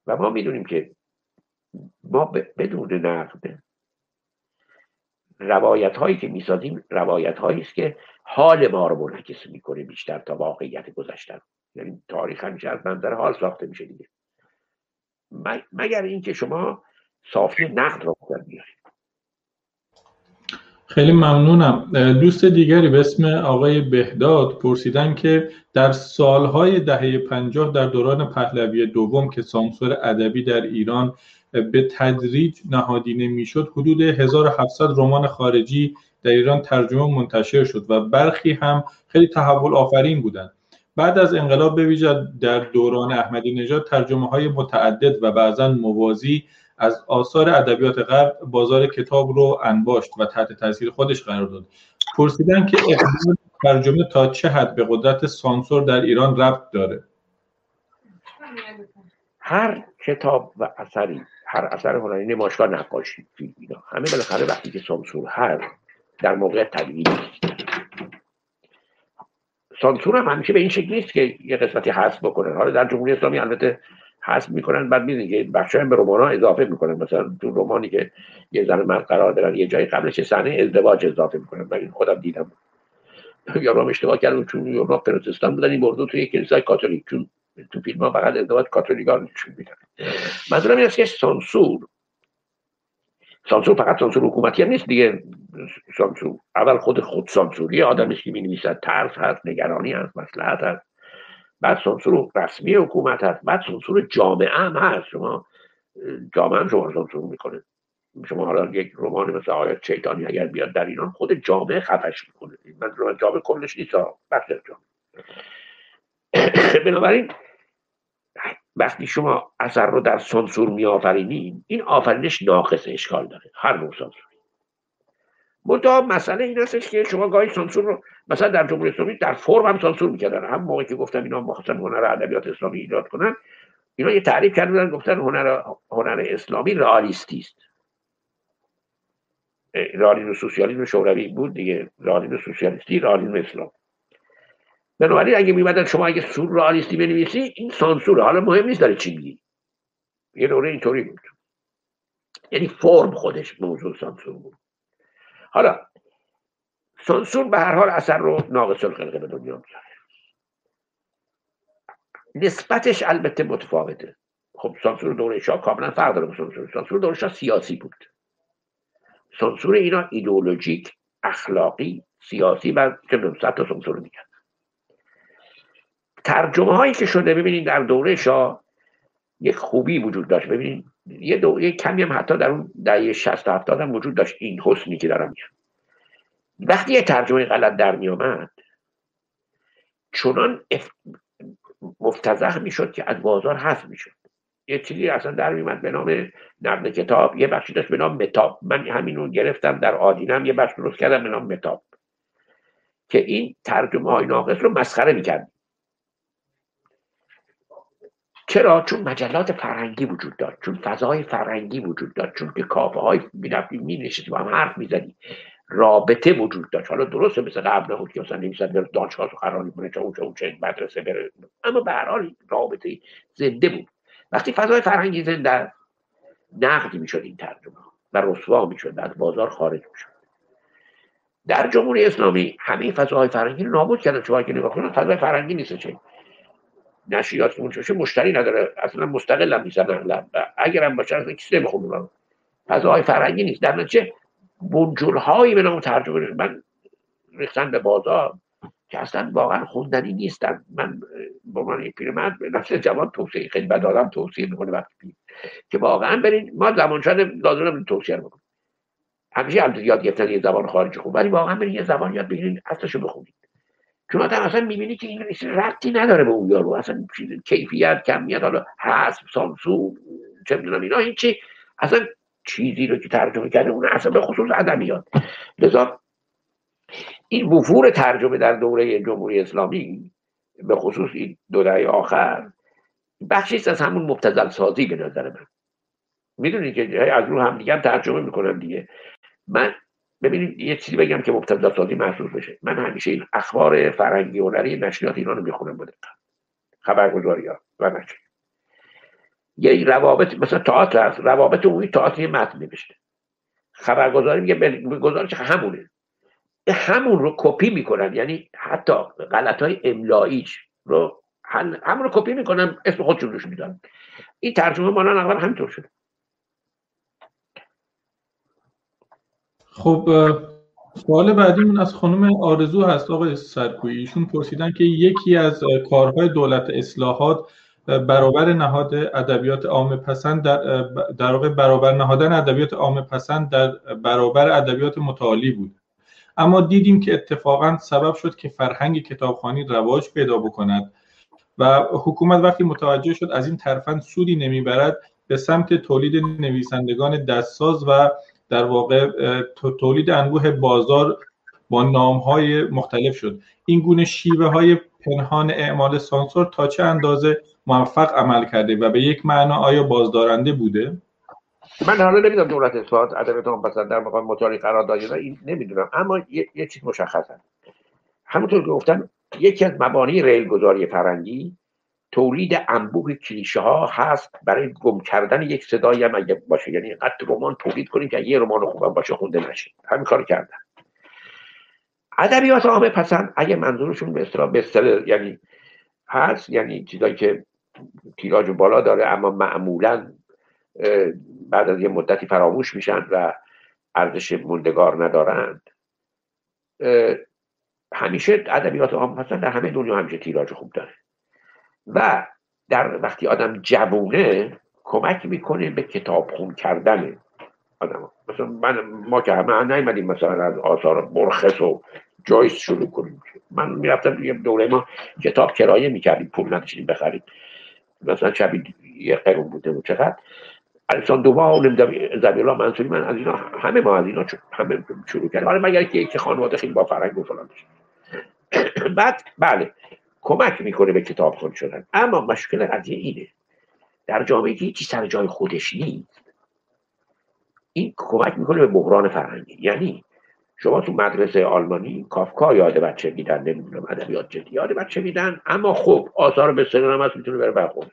و ما می‌دونیم که ما بدون نقد روایت هایی که می‌سازیم روایت هایی است که حال ما رو منعکس می‌کنه بیشتر تا واقعیت گذشته یعنی تاریخ همیشه از منظر حال ساخته میشه دیگه. مگر اینکه شما صافی نقد رو بیارید. خیلی ممنونم. دوست دیگری به اسم آقای بهداد پرسیدن که در سالهای دهه پنجاه در دوران پهلوی دوم که سانسور ادبی در ایران به تدریج نهادینه می‌شد حدود 1700 رمان خارجی در ایران ترجمه منتشر شد و برخی هم خیلی تحول آفرین بودند. بعد از انقلاب به در دوران احمدی نژاد ترجمه های متعدد و بعضا موازی از آثار ادبیات غرب بازار کتاب رو انباشت و تحت تاثیر خودش قرار داد. پرسیدن که اقدام ترجمه تا چه حد به قدرت سانسور در ایران ربط داره. هر کتاب و اثری هر اثر هنری نمایشگاه نقاشی فیلم اینا همه بالاخره وقتی که سانسور هر در موقع تدوین سانسور هم همیشه به این شکل نیست که یه قسمتی حذف بکنه. حالا در جمهوری اسلامی البته حذف می‌کنن. بعد می‌دونی که بخش به رمان ها اضافه می‌کنن. مثلا تو رمانی که یه زن مرد قرار دارن یه جای قبلش صحنه ازدواج اضافه می‌کنن. من خودم دیدم. یا رام اشتباه کردم چون یورما پروتستان بودن این موضوع توی کلیسای کاتولیک. چون تو فیلم ها فقط ازدواج کاتولیکا نشون میدن. منظورم این است که سانسور سانسور فقط سانسور حکومتی هم نیست دیگه. سانسور اول خود خود سانسوری آدمش که می ترس هست نگرانی هست مسئلت هست. بعد سانسور رسمی حکومت هست. بعد سانسور جامعه هم هست. شما جامعه هم شما سانسور می‌کنه. شما حالا یک رمان مثل آیات شیطانی اگر بیاد در ایران خود جامعه خفش می‌کنه. من جامعه کلش نیست بخش جامعه. [coughs] بنابراین وقتی شما اثر رو در سانسور می آفرینید این آفرینش ناقص اشکال داره. هر نوع سانسور. منتها مسئله این هستش که شما گاهی سانسور رو مثلا در جمهوری اسلامی در فرم هم سانسور می‌کردن. هم موقعی که گفتن اینا مخصوصا هنر ادبیات اسلامی ایجاد کنن اینا یه تعریف کردن گفتن هنر هنر اسلامی رئالیستی است. رئالیسم سوسیالیسم شوروی بود دیگه رئالیسم سوسیالیستی رئالیسم اسلام. بنابراین اگه میمدن شما اگه سور رئالیستی بنویسی این سانسور حالا مهم نیست داره چی میگی. یه دوره اینطوری بود. یعنی فرم خودش موضوع سانسور بود. حالا سانسور به هر حال اثر رو ناقص الخلقه به دنیا میاره. نسبتش البته متفاوته. خب سانسور دوره شاه کاملا فرق داره سانسور. سانسور دوره شاه سیاسی بود. سانسور اینا ایدئولوژیک اخلاقی سیاسی و چه تا سانسور دیگه. ترجمه هایی که شده ببینید در دوره شاه یک خوبی وجود داشت. ببینید یه, دو... یه کمی هم حتی در اون دهه 60 70 هم وجود داشت این حسنی که دارم میگم. وقتی یه ترجمه غلط در می آمد چنان اف... مفتزخ می‌شد که از بازار حذف می‌شد. یه چیزی اصلا در میمد به نام نقد کتاب یه بخشی داشت به نام متاب. من همین رو گرفتم در آدینم یه بخش درست کردم به نام متاب. که این ترجمه های ناقص رو مسخره می‌کرد. چرا؟ چون مجلات فرهنگی وجود داشت چون فضای فرهنگی وجود داشت چون که کافه های می می با هم حرف می‌زدیم. رابطه وجود داشت. حالا درسته مثل قبل نبود که مثلا نمیسد بره دانشگاه سخنرانی کنه چه اونچه اونچه مدرسه بره. اما به هر حال رابطه زنده بود. وقتی فضای فرهنگی زنده نقد می‌شد این ترجمه و رسوا می‌شد از بازار خارج می‌شد. در جمهوری اسلامی همه فضاهای فرهنگی رو نابود کردن شما که نگاه کنید فضای فرهنگی نیست چه؟ نشریات که مشتری نداره. اصلا مستقل هم نیستن اغلب هم باشه اصلا کسی نمی‌خونه فضاهای فرهنگی نیست. در نتیجه بنجل هایی به نام ترجمه من ریختن به بازار که اصلا واقعا خوندنی نیستن. من به عنوان پیرمرد به نفس جوان توصیه خیلی بد آدم توصیه می‌کنه وقتی که واقعا برین ما زمان شده لازم توصیه رو همیشه هم یاد گرفتن یه زبان خارجی خوب. ولی واقعا برین یه زبان یاد بگیرین اصلشو بخونید چون آدم اصلا می‌بینی که انگلیسی ربطی نداره به اون یارو اصلا کیفیت کمیت حالا حذف سانسور چه می‌دونم اینا هیچی اصلا چیزی رو که ترجمه کرده اون اصلا به خصوص ادبیات. لذا این وفور ترجمه در دوره جمهوری اسلامی به خصوص این دو دهه آخر بخشی از همون مبتزل سازی به نظر من. می‌دونید که از رو هم دیگه ترجمه می‌کنم دیگه. من ببینید یه چیزی بگم که مبتدا سازی محسوس بشه. من همیشه این اخبار فرنگی هنری نشریات ایران رو می‌خونم بوده خبرگزاری ها و نشر یه روابط مثلا تئاتر هست. روابط عمومی تئاتر متن نوشته خبرگزاری میگه گزارش همونه. همون رو کپی می‌کنن. یعنی حتی غلط های املاییش رو همون رو کپی می‌کنن اسم خودشون روش میدن این ترجمه مالا اول همینطور شده. خب سوال بعدیمون از خانم آرزو هست. آقای سرکویی ایشون پرسیدن که یکی از کارهای دولت اصلاحات برابر نهاد ادبیات عام پسند در در واقع برابر نهادن ادبیات عام پسند در برابر ادبیات متعالی بود. اما دیدیم که اتفاقا سبب شد که فرهنگ کتابخوانی رواج پیدا بکند و حکومت وقتی متوجه شد از این ترفند سودی نمی‌برد به سمت تولید نویسندگان دستساز و در واقع تولید انبوه بازار با نام های مختلف شد. این گونه شیوه های پنهان اعمال سانسور تا چه اندازه موفق عمل کرده و به یک معنا آیا بازدارنده بوده؟ من حالا نمی‌دونم دولت اصلاحات ادبیات پس در مقام مطالعه قرار داده این نمی‌دونم. اما یه, یه چیز مشخصه. همونطور که گفتم یکی از مبانی ریل گذاری فرنگی تولید انبوه کلیشه ها هست برای گم کردن یک صدایی هم اگه باشه. یعنی اینقدر رمان تولید کنیم که یه رمان خوبم باشه خونده نشه. همین کار کردن. ادبیات عامه پسند اگه منظورشون به اصطلاح یعنی هست یعنی چیزایی که تیراژ بالا داره اما معمولا بعد از یه مدتی فراموش میشن و ارزش موندگار ندارند همیشه ادبیات عام پسند در همه دنیا همیشه تیراژ خوب داره. و در وقتی آدم جوونه کمک می‌کنه به کتاب خون کردن آدم مثلا من ما که همه نیمدیم مثلا از آثار برخص و جایس شروع کنیم. من می‌رفتم یه دوره ما کتاب کرایه می‌کردیم پول نداشتیم بخریم. مثلا شبی یه قرون بوده و چقدر. الیسان دوما و زبیلا منصوری من از اینا همه ما از اینا همه شروع کردیم. حالا مگر که خانواده خیلی با فرنگ و فلان بعد بله. کمک می‌کنه به کتاب خون شدن. اما مشکل قضیه اینه. در جامعه که هیچی سر جای خودش نیست این کمک می‌کنه به بحران فرهنگی. یعنی شما تو مدرسه آلمانی کافکا یاد بچه میدن نمی‌دونم ادبیات جدی. یاد بچه میدن اما خب آثار به هم هست می‌تونه بره برخونه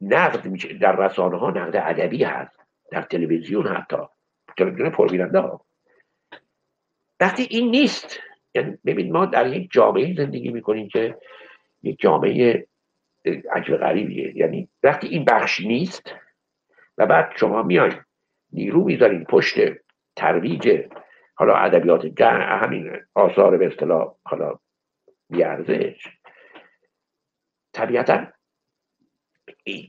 نقد میشه در رسانه ها نقد ادبی هست در تلویزیون حتی. تلویزیون پربیننده ها. وقتی این نیست یعنی ببین ما در یک جامعه زندگی می‌کنیم که یک جامعه عجب غریبیه. یعنی وقتی این بخش نیست و بعد شما میاین نیرو می‌ذارین پشت ترویج حالا ادبیات همین آثار به اصطلاح حالا بیارزش طبیعتا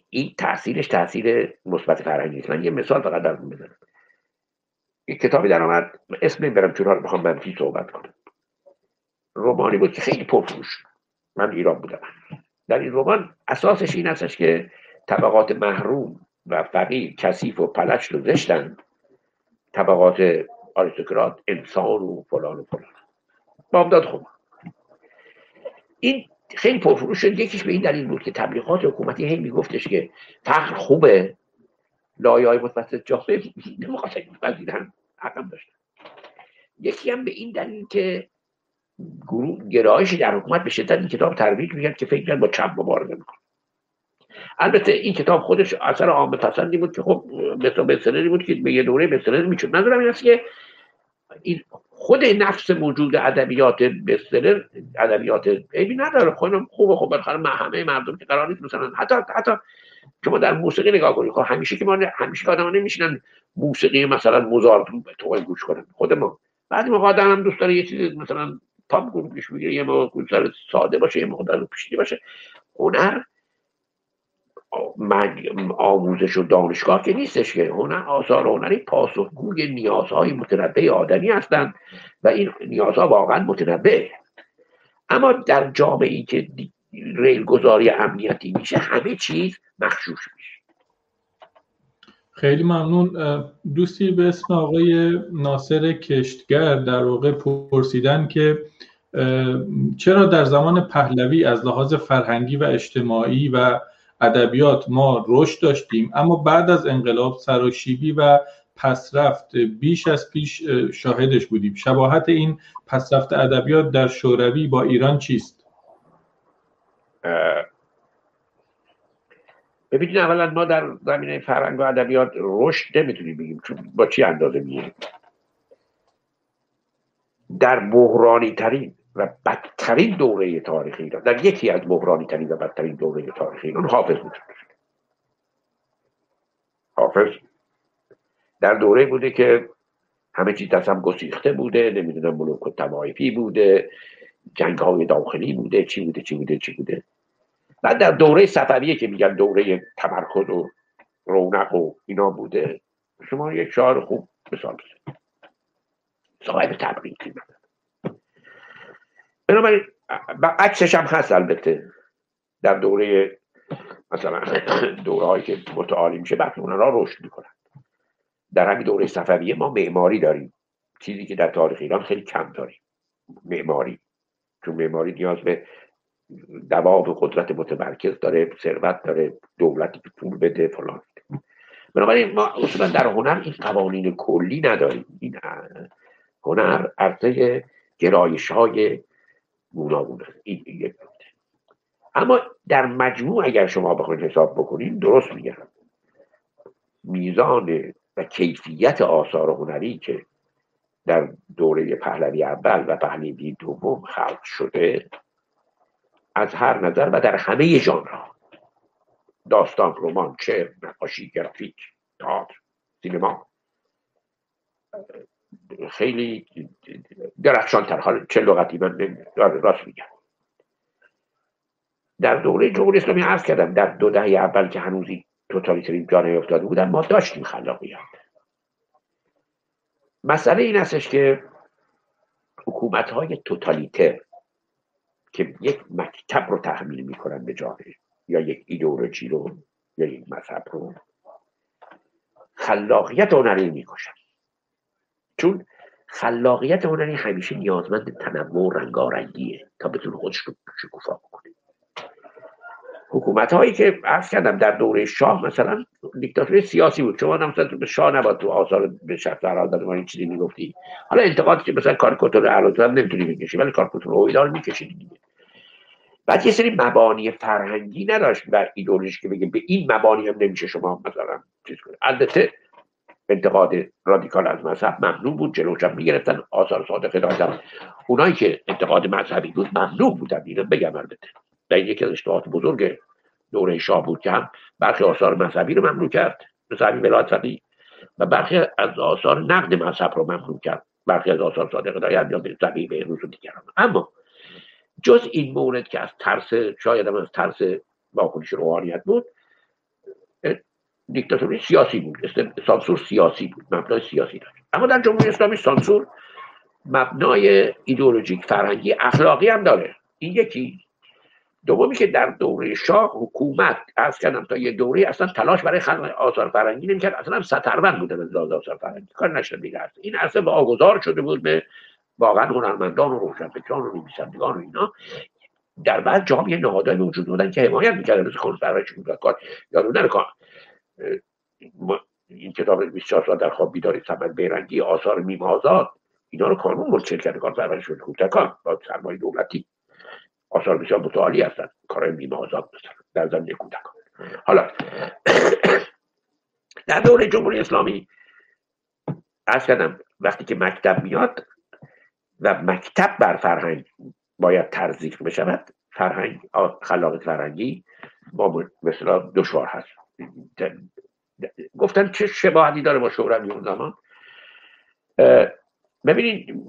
این تاثیرش تاثیر مثبت فرهنگی من یه مثال فقط درتون بزنم. یک کتابی در آمد اسم برم چون رو می‌خوام منفی صحبت کنم. رومانی بود که خیلی پرفروش من ایران بودم. در این رمان اساسش این هستش که طبقات محروم و فقیر کثیف و پلشت و زشتن طبقات آریستوکرات انسان و فلان و فلان. بامداد خوب. این خیلی پرفروش شد. یکیش به این دلیل بود که تبلیغات حکومتی هی میگفتش که فقر خوبه. لایه های متوسط جامعه نمی‌خواستن پذیرن حقم داشتن. یکی هم به این دلیل که گروه گرایشی در حکومت به شدت این کتاب ترویج می‌کرد که فکر با چپ مبارزه می‌کنه البته این کتاب خودش اثر عام پسندی بود که خب بسترری بود که به یه دوره بسترری می‌شد. نظرم این است که این خود نفس موجود ادبیات بستلر ادبیات عیبی نداره. خودم خوبه خب بالاخره همه مردم که قرار نیست مثلا حتی حتی شما در موسیقی نگاه کنید. خب همیشه که ما همیشه که آدم نمیشینن موسیقی مثلا موزارت تو گوش کنن. خود ما. بعضی موقع دوست داره یه چیزی مثلا پاپ گوش بگیره یه موقع ساده باشه یه موقع رو پیشی باشه. هنر آموزش و دانشگاه که نیستش که. هنر آثار هنری پاسخگوی نیازهای متنبع آدمی هستند و این نیازها واقعا متنبع اما در جامعه ای که ریل گذاری امنیتی میشه همه چیز مخشوش میشه. خیلی ممنون. دوستی به اسم آقای ناصر کشتگر در واقع پرسیدن که چرا در زمان پهلوی از لحاظ فرهنگی و اجتماعی و ادبیات ما رشد داشتیم اما بعد از انقلاب سراشیبی و پسرفت بیش از پیش شاهدش بودیم. شباهت این پسرفت ادبیات در شوروی با ایران چیست؟ ببینید اولا ما در زمینه فرهنگ و ادبیات رشد نمی‌تونیم بگیم چون با چی اندازه میگیم در بحرانی ترین و بدترین دوره تاریخی ایران در یکی از بحرانی ترین و بدترین دوره تاریخی ایران حافظ بود. حافظ در دوره بوده که همه چیز دست هم گسیخته بوده نمی‌دونم ملوک و تمایفی بوده جنگ های داخلی بوده چی بوده چی بوده چی بوده. بعد در دوره صفویه که میگن دوره تمرکز و رونق و اینا بوده شما یک شعار خوب مثال بزنید. صاحب تبریکی بنابراین عکسش هم هست البته. در دوره مثلا [coughs] دوره هایی که متعالی میشه وقتی را رشد می‌کنن. در همین دوره صفویه ما معماری داریم. چیزی که در تاریخ ایران خیلی کم داریم. معماری. چون معماری نیاز به دواب قدرت متمرکز داره ثروت داره دولتی که پول بده فلان. بنابراین ما اصولا در هنر این قوانین کلی نداریم. این هنر عرضه گرایش های گوناگون این اما در مجموع اگر شما بخواید حساب بکنید درست میگم. میزان و کیفیت آثار هنری که در دوره پهلوی اول و پهلوی دوم خلق شده از هر نظر و در همه ژانرها. داستان رمان شعر نقاشی گرافیک تئاتر سینما. خیلی درخشان تر حال چه لغتی من راست میگم. در دوره جمهوری اسلامی عرض کردم در دو دهه اول که هنوزی توتالیترین جا افتاده بودن ما داشتیم خلاقیت. مسئله این استش که حکومت های توتالیتر که یک مکتب رو تحمیل می‌کنن به جامعه یا یک ایدئولوژی رو یا یک مذهب رو. خلاقیت هنری می‌کشن. چون خلاقیت هنری همیشه نیازمند تنوع و رنگارنگیه تا بتونه خودش رو شکوفا بکنه. حکومت هایی که عرض کردم در دوره شاه مثلا دیکتاتوری سیاسی بود. شما مثلا به شاه نباید تو آثار به شخص حال داده این چیزی می‌گفتی. حالا انتقادی که مثلا کاریکاتور اعلی نمی‌تونی بکشی ولی کاریکاتور اویدار می‌کشی دیگه. بعد یه سری مبانی فرهنگی نداشت و ایدولوژی که بگیم به این مبانی هم نمیشه شما مثلا چیز کنید. البته انتقاد رادیکال از مذهب ممنوع بود جلوش هم می‌گرفتن آثار صادقه دادن اونایی که انتقاد مذهبی بود ممنوع بودن اینو بگم البته. و این یکی از اشتباهات بزرگ دوره شاه بود که هم برخی آثار مذهبی رو ممنوع کرد مثل همین و برخی از آثار نقد مذهب رو ممنوع کرد. برخی از آثار صادقه دایان یا زبی به روز دیگران. اما جز این مورد که از ترس شاید هم از ترس واکنش روحانیت بود دیکتاتوری سیاسی بود. سانسور سیاسی بود مبنای سیاسی داشت. اما در جمهوری اسلامی سانسور مبنای ایدئولوژیک فرهنگی اخلاقی هم داره. این یکی دومی که در دوره شاه حکومت از کردم تا یه دوره اصلا تلاش برای خلق آثار فرهنگی نمی‌کرد اصلا سترون بوده به آثار فرهنگی. کار نشد دیگه. است این اصلا به آگذار شده بود به واقعا هنرمندان و روشنفکران و نویسندگان و اینا. در بعد جامعه نهادهای وجود بودن که حمایت می‌کردن. مثل خانم کار. یادون نکن این کتاب 24 سال در خواب بیداری سمن بیرنگی آثار میم آزاد اینا رو کانون ملچل کرده کار شده کودکان با سرمایه دولتی. آثار بسیار متعالی هستن کار میم آزاد در زمین کودکان حالا [clears throat] در دوره جمهوری اسلامی از کردم وقتی که مکتب میاد و مکتب بر فرهنگ باید ترزیق بشود فرهنگ خلاق فرهنگی با مثلا دشوار هست. گفتن چه شباهتی داره با شوروی اون زمان. ببینید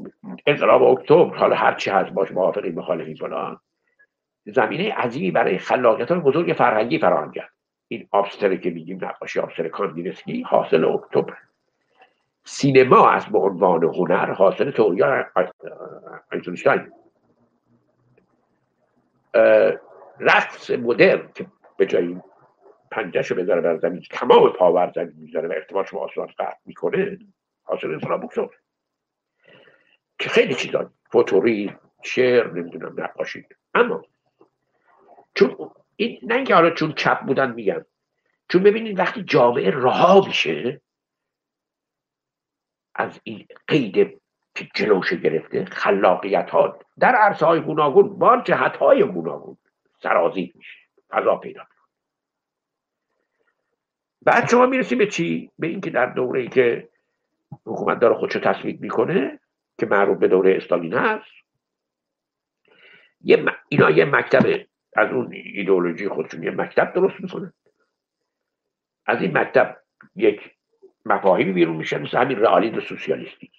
انقلاب اکتبر حالا هر چی هست باش موافقی مخالفی فلان. زمینه عظیمی برای خلاقیت های بزرگ فرهنگی فراهم کرد. این آبستره که میگیم نقاشی آبستر کاندینسکی حاصل اکتبر. سینما از به عنوان هنر حاصل تئوری آیزنشتاین رقص مدرن که به جای پنجهشو بذاره بر زمین تمام پاور زمین می‌ذاره و ارتباطش با آسمان قطع می‌کنه حاصل انقلاب که خیلی چیزا فوتوری شعر نمی‌دونم نقاشی. اما چون این نه اینکه حالا چون چپ بودن میگن چون ببینید وقتی جامعه رها میشه از این قید که جلوش گرفته خلاقیت ها در عرصه های گوناگون با جهت های گوناگون سرازیر میشه فضا پیدا بعد شما می‌رسیم به چی؟ به اینکه در دوره ای که حکومت داره خودشو تصویب می‌کنه که معروف به دوره استالین هست یه اینا یه مکتب از اون ایدئولوژی خودشون یه مکتب درست می‌کنن. از این مکتب یک مفاهیمی بیرون میشه مثل همین رئالیسم سوسیالیستی.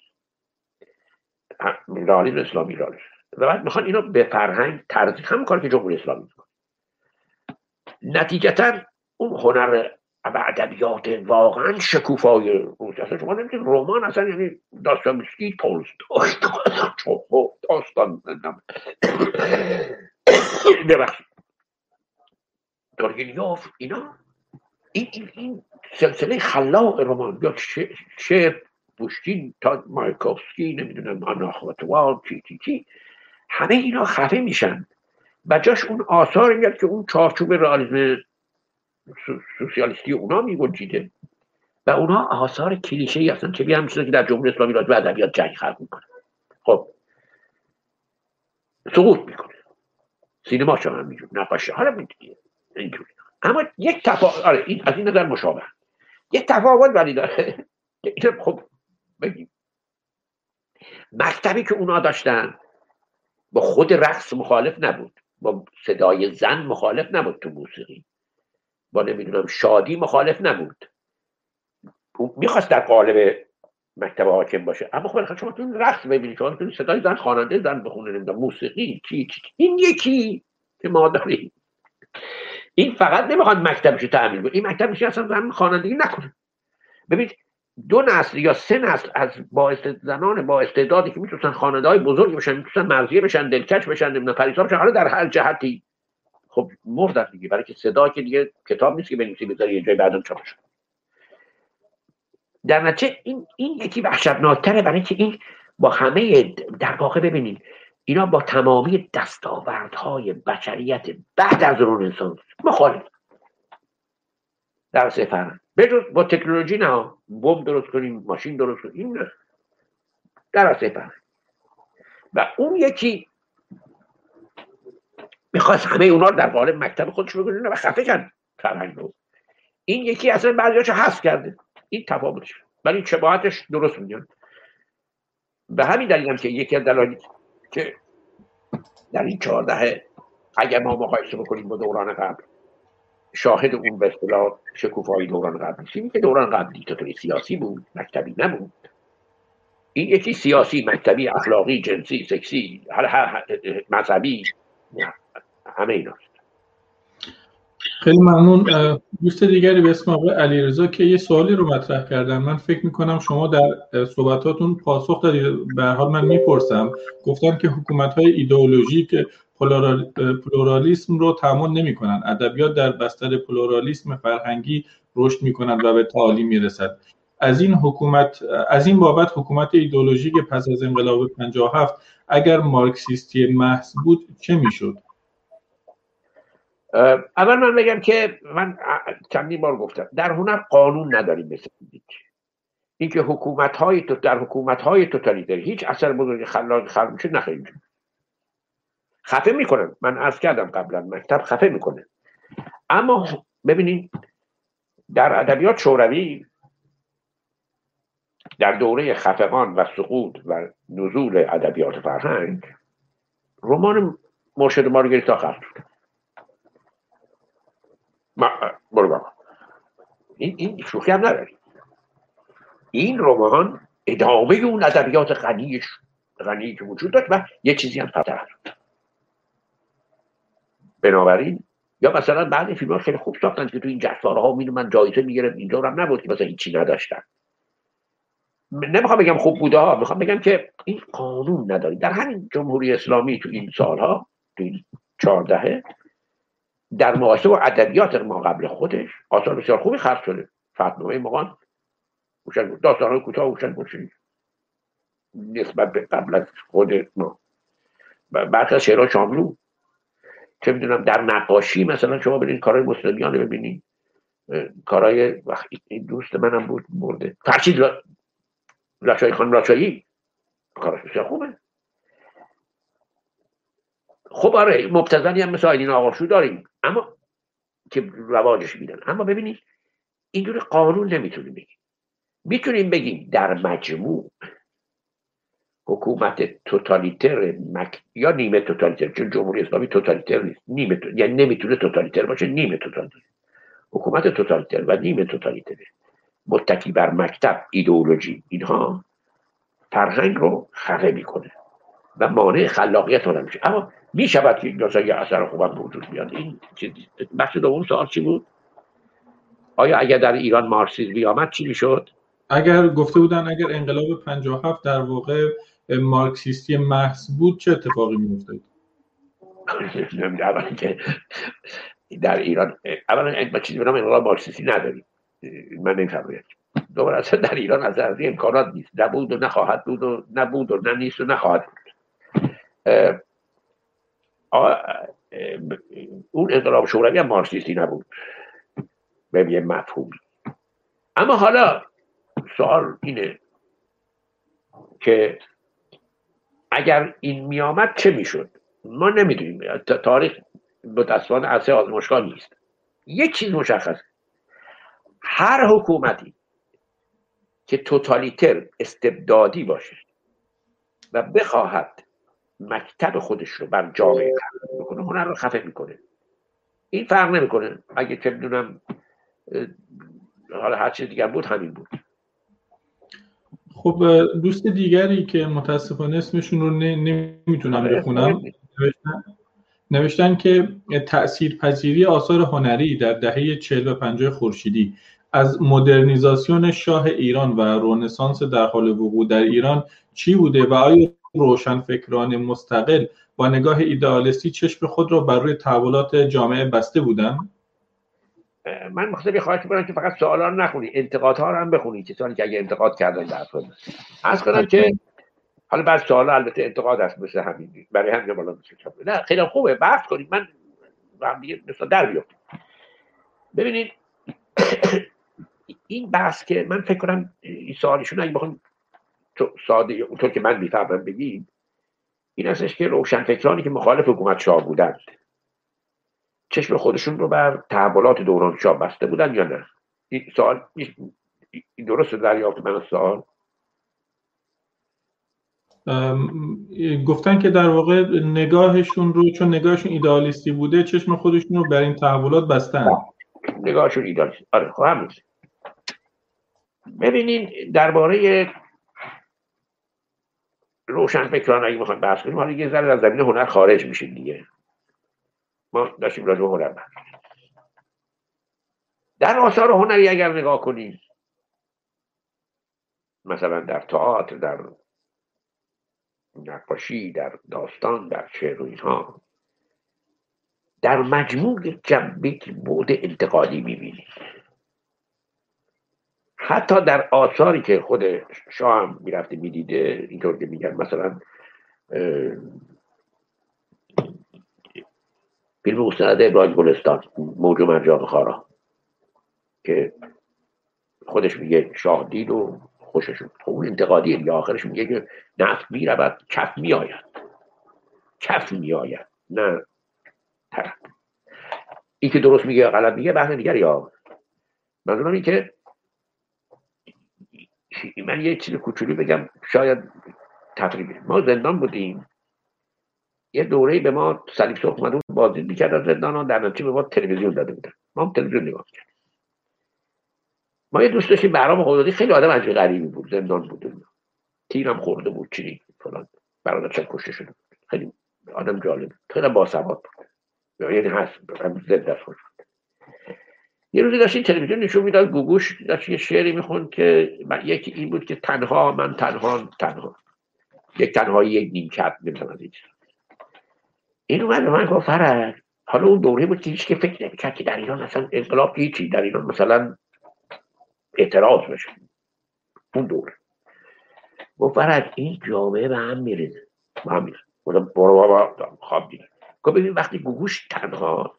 رئالیسم اسلامی رئالیسم. و بعد می‌خوان اینو به فرهنگ ترجیح هم کار که جمهوری اسلامی می‌کنه. نتیجتا اون هنر و ادبیات واقعا شکوفای روز اصلا شما نمی‌تونید رمان اصلا یعنی داستانسکی تولستوی داستان ببخشید. تورگینیوف اینا این, این, این سلسله خلاق رمان. یا شعر بوشتین تا مایکوفسکی نمی‌دونم آناخواتوال چی چی چی. همه اینا خفه میشن. و جاش اون آثار میاد که اون چارچوب رئالیسم سوسیالیستی اونا میگنجیده و اونا آثار کلیشه ای هستن چه بیان که در جمهوری اسلامی راجع ادبیات جنگ خلق می‌کنه خب. سقوط می‌کنه. سینما هم میجون نقاشی حالا اینجوری. اما یک تفاوت آره این از این نظر مشابه. یک تفاوت ولی داره. [laughs] خب بگیم. مکتبی که اونا داشتن با خود رقص مخالف نبود. با صدای زن مخالف نبود تو موسیقی. با نمی‌دونم شادی مخالف نبود. می‌خواست در قالب مکتب حاکم باشه. اما خب شما تو رقص ببینید شما تو صدای زن خواننده زن بخونه نمی‌دونم موسیقی چی, چی این یکی که ما داریم. این فقط نمی‌خواد مکتبش تعمیل کنه. این مکتبش اصلا زن خوانندگی نکنه. ببینید دو نسل یا سه نسل از با زنان با استعدادی که می‌تونن خواننده های بزرگی بشن می‌تونن مرزیه بشن دلکش بشن نمی‌دونم پریسا بشن حالا در هر جهتی. خب مردن دیگه. برای که صدا که دیگه کتاب نیست که بنویسی بذاری یه جای بعدم چاپش در نتیجه این این یکی وحشتناکتره برای که این با همه در واقع ببینید اینا با تمامی دستاوردهای بشریت بعد از اون انسان مخالف. در سفر بجز با تکنولوژی نه بمب درست کنیم ماشین درست کنیم نه. در سفر و اون یکی می‌خواست همه اونا در قالب مکتب خودش بگذارونه و خفه رو. این یکی اصلا بعضیاشو حذف کرده. این تفاوتش. ولی چباهتش درست میگن به همین دلیل هم که یکی از دلایل که در این چهارده اگر ما مقایسه بکنیم با دوران قبل شاهد اون به اصطلاح شکوفایی دوران قبل نیستیم که دوران قبل دیکتاتوری سیاسی بود مکتبی نبود. این یکی سیاسی مکتبی اخلاقی جنسی سکسی مذهبی همه ایناست خیلی ممنون. دوست دیگری به اسم آقای علیرضا که یه سوالی رو مطرح کردن. من فکر می‌کنم شما در صحبتاتون پاسخ دادید. به حال من می‌پرسم. گفتن که حکومت های ایدئولوژیک پلورالیسم رو تحمل نمی‌کنن. ادبیات در بستر پلورالیسم فرهنگی رشد می‌کنند و به تعالی می‌رسد. از این حکومت از این بابت حکومت ایدئولوژیک پس از انقلاب 57 اگر مارکسیستی محض بود چه می‌شد؟ اول من بگم که من چندین بار گفتم در هنر قانون نداریم مثل اینکه حکومت های تو در حکومت های توتالیتر هیچ اثر بزرگ خلاق خلق میشه نخیلی خفه می‌کنن. من عرض کردم قبلا مکتب خفه می‌کنه. اما ببینید در ادبیات شوروی در دوره خفقان و سقوط و نزول ادبیات فرهنگ رمان مرشد مارگریتا خط شد. برو بابا. این, این شوخی هم نداری. این رمان ادامه اون ادبیات غنیش غنی که وجود داشت و یه چیزی هم فراتر بنابراین یا مثلا بعد فیلم ها خیلی خوب ساختن که تو این جشنواره ها می‌دونم من جایزه میگرم اینجا هم نبود که مثلا هیچی نداشتن. نمی‌خوام بگم خوب بوده ها می‌خوام بگم که این قانون نداری. در همین جمهوری اسلامی تو این سالها تو این چهاردهه در مقایسه با ادبیات ما قبل خودش آثار بسیار خوبی خرج شده. فتنامه مقان هوشنگ داستان کوتاه هوشنگ باشید نسبت به قبل از خود ما. برخی از شعرها شاملو. چه می‌دونم در نقاشی مثلا شما برین کارهای مسلمیان ببینید. کارهای این دوست منم بود برده. فرشید رشایی خان رشایی کارش بسیار خوبه. خب آره مبتزنی هم مثل آیدین آقاشو داریم. اما که رواجش میدن. اما ببینید اینجور قانون نمی‌تونیم بگیم. می‌تونیم بگیم در مجموع حکومت توتالیتر مک... یا نیمه توتالیتر چون جمهوری اسلامی توتالیتر نیست. نیمه تو... یعنی نمی‌تونه توتالیتر باشه نیمه توتالیتر. حکومت توتالیتر و نیمه توتالیتر. متکی بر مکتب ایدئولوژی. اینها فرهنگ رو خفه می‌کنه و مانع خلاقیت آدم میشه. اما می‌شود که این یه اثر خوبم وجود بیاد. این بحث دوم سوال چی بود؟ آیا اگر در ایران مارکسیسم آمد چی می‌شد؟ اگر گفته بودن اگر انقلاب 57 در واقع مارکسیستی محض بود چه اتفاقی که در ایران اولا ما چیزی به نام انقلاب مارکسیستی نداریم. من نمی‌فهمم. دوباره اصلا در ایران از از امکانات نیست. نبود و نخواهد بود و نبود و نه نیست و نخواهد بود. اون انقلاب شوروی هم مارکسیستی نبود. به یه مفهومی اما حالا سوال اینه که اگر این میامد چه می‌شد؟ ما نمی‌دونیم. تاریخ متاسفانه عرصه آزمایشگاه نیست. یک چیز مشخص. هر حکومتی که توتالیتر استبدادی باشه و بخواهد مکتب خودش رو بر جامعه بکنه هنر رو خفه می‌کنه. این فرق نمی‌کنه. اگه که می‌دونم حالا هر چیز دیگر بود همین بود. خب دوست دیگری که متاسفانه اسمشون رو نمی‌تونم آره، بخونم. نوشتن, نوشتن که تأثیر پذیری آثار هنری در دهه 40 و 50 خورشیدی. از مدرنیزاسیون شاه ایران و رونسانس در حال وقوع در ایران چی بوده و آیا فکران مستقل با نگاه ایدئالیستی چشم خود را بر روی تحولات جامعه بسته بودن؟ من مخصوصی خواهش کنم که فقط سوالا رو نخونی انتقادها رو هم بخونی کسانی که اگه انتقاد کردن در از کنم که حالا بعد سوالا البته انتقاد هست مثل همین برای همین بالا نه خیلی خوبه. بحث کنیم. من هم دیگه مثلا در بیفتیم ببینید [clears throat] این بحث که من فکر کنم این سوالشون اگه بخون ساده اونطور که من می‌فهمم بگیم این هستش که روشنفکرانی که مخالف حکومت شاه بودند. چشم خودشون رو بر تحولات دوران شاه بسته بودن یا نه؟ این سوال این درست دریافت من سوال؟ گفتن که در واقع نگاهشون رو چون نگاهشون ایدالیستی بوده چشم خودشون رو بر این تحولات بستن. نگاهشون ایدالیستی آره خب همین ببینین درباره روشن فکران اگه می‌خوایم بحث کنیم حالا یه ذره از زمین هنر خارج میشه دیگه. ما داشتیم راجع هنر در آثار هنری اگر نگاه کنیم مثلا در تئاتر در نقاشی در داستان در شعر و اینها در مجموع جنبه بود انتقادی می‌بینید حتی در آثاری که خود شاه هم می‌رفته می‌دیده اینطور که میگن مثلا فیلم مستند ابراهیم گلستان موج و مرجان خارا که خودش میگه شاه دید و خوشش خب اون انتقادی یا آخرش میگه که نفت می‌رود کف میآید کف میآید نه طرف. این که درست میگه غلط میگه بحث دیگری یا منظورم این که من یه چیز کوچولی بگم شاید تقریبی ما زندان بودیم. یه دوره به ما سلیب سرخ اومده بازی می‌کرد از زندان ها در نتیجه به ما تلویزیون داده بودن. ما هم تلویزیون نگاه کرد ما یه دوست داشتیم برام خودادی خیلی آدم عجیب غریبی بود زندان بود. تیرم خورده بود چی فلان. برادرشم کشته شده بود. خیلی آدم جالب خیلی باسواد بود. یعنی هست. از بود یه روزی داشت تلویزیون نشون می‌داد گوگوش داشت یه شعری می‌خوند که یکی این بود که تنها من تنها تنها. یک تنهایی یک نیمکت نمی‌دونم از این اومد من گفت فرد حالا اون دوره بود که هیچ که فکر نمی‌کرد که در ایران اصلا انقلاب هیچی در ایران مثلا اعتراض بشه اون دوره. گفت فرد این جامعه به هم میریزه. به هم برو بابا خواب دیگه. گفت ببین وقتی گوگوش تنها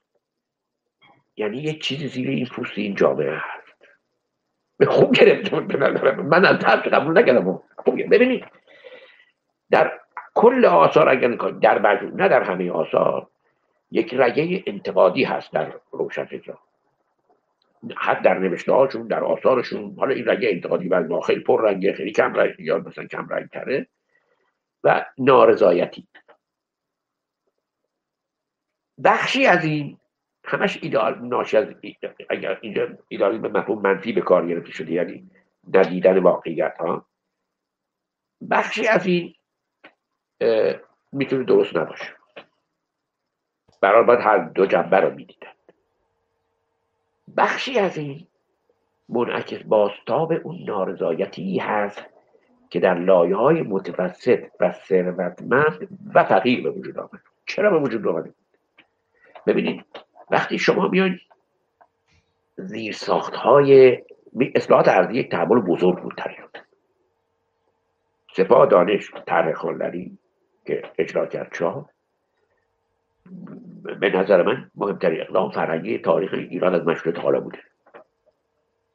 یعنی یه چیزی زیر این پوست این جامعه. هست به خوب گرفته من از طرف قبول نکردم. خوب ببینید در کل آثار اگر در مجموع نه در همه آثار یک رگه انتقادی هست در روشن فکر حتی در نوشته هاشون در آثارشون. حالا این رگه انتقادی بعد خیلی پر رنگه خیلی کم رنگ یا مثلا کم رنگ تره. و نارضایتی. بخشی از این همش ایدال ناشی از اگر اینجا ایدالی به مفهوم منفی به کار گرفته شده یعنی ندیدن واقعیت ها بخشی از این می‌تونه درست نباشه. برای باید هر دو جنبه رو می‌دیدن. بخشی از این منعکس باستاب اون نارضایتی هست که در لایه های متوسط و ثروتمند و فقیر به وجود آمد. چرا به وجود آمده ببینید وقتی شما میان زیر ساخت های اصلاحات ارضی یک تحول بزرگ بود تریان سپاه دانش طرح خانلری که اجرا کرد شاه به نظر من مهمترین اقدام فرهنگی تاریخ ایران از مشروط حالا بوده.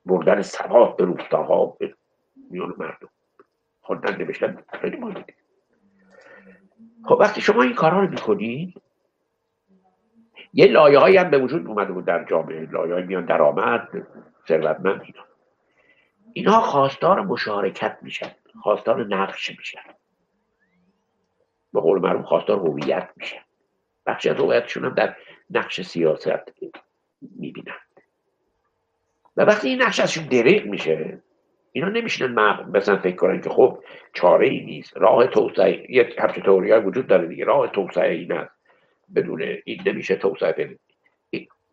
بردن سواد به روستاها به میان مردم. خوندن نوشتن خیلی خب وقتی شما این کارها رو می‌کنید یه لایه هم به وجود اومده بود در جامعه لایه های میان درآمد ثروتمند اینا. اینها خواستار مشارکت میشن خواستار نقش میشن. به قول معروف خواستار هویت میشن. بخشی از هویتشون هم در نقش سیاست می‌بینن. و وقتی این نقش ازشون دریق میشه اینا نمیشنن مثلا فکر کنن که خب چاره ای نیست. راه توسعه یه همچه توری وجود داره دیگه. راه توسعه این است. بدون این نمیشه توسعه پیدا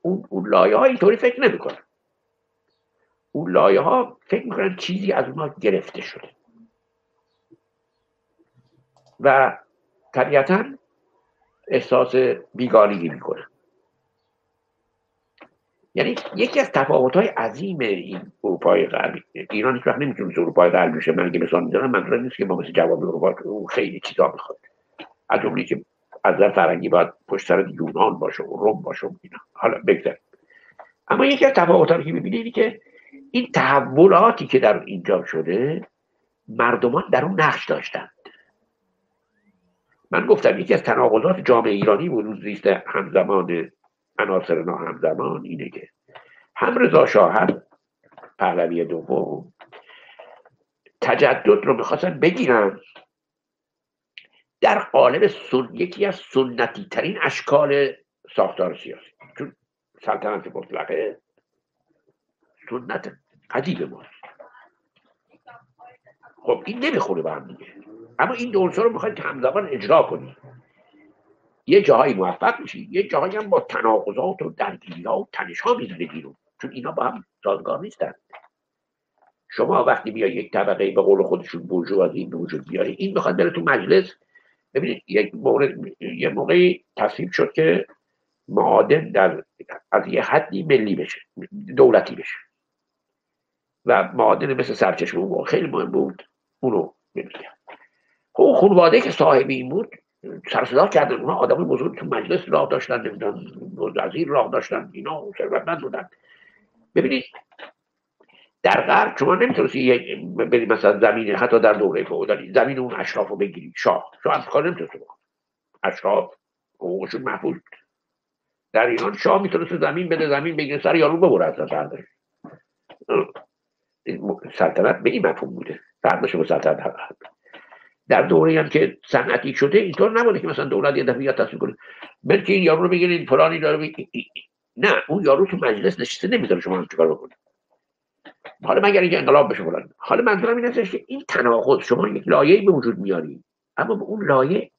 اون, اون لایه ها اینطوری فکر نمی‌کنن. اون لایه ها فکر می‌کنن چیزی از اونها گرفته شده. و طبیعتا احساس بیگانگی می‌کنن یعنی یکی از تفاوت های عظیم این اروپای غربی ایران هیچ وقت نمی‌تونه اروپای غربی بشه. من اگه مثال می‌زنم منظورم نیست که ما مثل جواب اروپا اون خیلی چیزا می‌خواد از جمله که از نظر فرنگی باید پشت سر یونان باشه و روم باشه و اینا. حالا بگذار. اما یکی از تفاوت‌ها که می‌بینید که این تحولاتی که در اینجا شده مردمان در اون نقش داشتند. من گفتم یکی از تناقضات جامعه ایرانی و زیست همزمان عناصر همزمان اینه که هم رضا شاه هم پهلوی دوم تجدد رو می‌خواستن بگیرن. در قالب سن... یکی از سنتی ترین اشکال ساختار سیاسی. چون سلطنت مطلقه سنت قدیم ماست. خب این نمی‌خوره به هم دیگه. اما این دو رو می‌خواید که همزمان اجرا کنید یه جاهایی موفق میشی یه جاهایی هم با تناقضات و درگیری ها و تنش ها می‌زنه بیرون. چون اینا با هم سازگار نیستن. شما وقتی میای یک طبقه به قول خودشون بورژوازی به وجود بیاری این می‌خواد بره تو مجلس ببینید یک مورد یه موقعی تصویب شد که معادن در از یه حدی ملی بشه دولتی بشه. و معادن مثل سرچشمه اون خیلی مهم بود اونو نمیگم خب خانواده که صاحب این بود سرصدا کردن اونها آدم بزرگ تو مجلس راه داشتن نمی‌دونم وزیر راه داشتن اینا ثروتمند بودن. ببینید در غرب شما نمی‌تونستی بری مثلا زمین حتی در دوره فئودالی زمین اون اشراف رو بگیری شاه. شاه هم کار نمی‌تونست اشراف حقوقشون محفوظ در ایران شاه می‌تونست زمین بده زمین بگیره سر یارو ببره از سلطنت به این مفهوم بوده. فرق با سلطنت در دوره هم که صنعتی شده اینطور نبوده که مثلا دولت یه دفعه تصمیم کنه بلکه این یارو رو بگیرین فلانی داره بگیرین نه اون یارو تو مجلس نشسته نمی‌ذاره شما چیکار بکنید. حالا مگر اینکه انقلاب بشه فلان. حالا منظورم این است که این تناقض شما یک لایه به وجود میاری. اما به اون لایه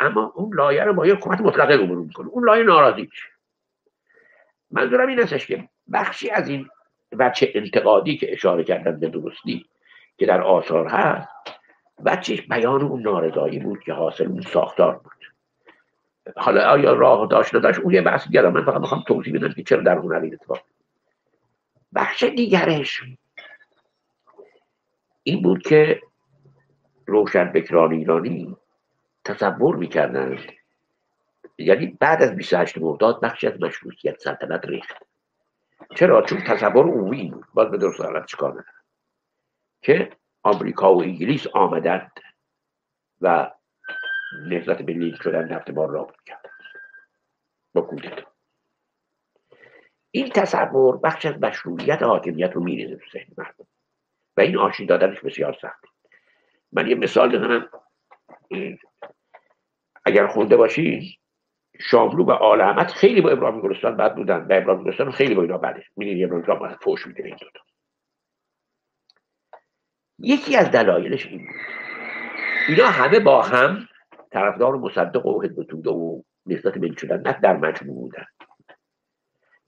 اما اون لایه رو با یک حکومت مطلقه رو می‌کنه اون لایه ناراضی منظورم این استش که بخشی از این بچه انتقادی که اشاره کردن به درستی که در آثار هست بچهش بیان اون نارضایی بود که حاصل اون ساختار بود. حالا آیا راه داشت؟ نداشت؟ اون یه بحث دیگه من فقط می‌خوام توضیح بدم که چرا در هنر این اتفاق. بخش دیگرش. این بود که روشن بکران ایرانی تصور می‌کردن یعنی بعد از 28 مرداد بخشی از مشروطیت سلطنت ریخت. چرا؟ چون تصور عمومی بود. باز به درست حالت چیکار که آمریکا و انگلیس آمدند و نهضت ملی شدن نفت ما را کردن با کودتا. این تصور بخش از مشروعیت حاکمیت رو میریزه تو ذهن مردم و این آشی دادنش بسیار سخت. من یه مثال بزنم. اگر خونده باشی شاملو و آل احمد خیلی با ابراهیم گلستان بد بودن و ابراهیم گلستان خیلی با اینا بده. میدین ابراهیم گلستان فوش میده این دوتا یکی از دلایلش این بود. اینا همه با هم طرفدار مصدق و حزب و نسبت ملی شدن نه در مجموع بودن.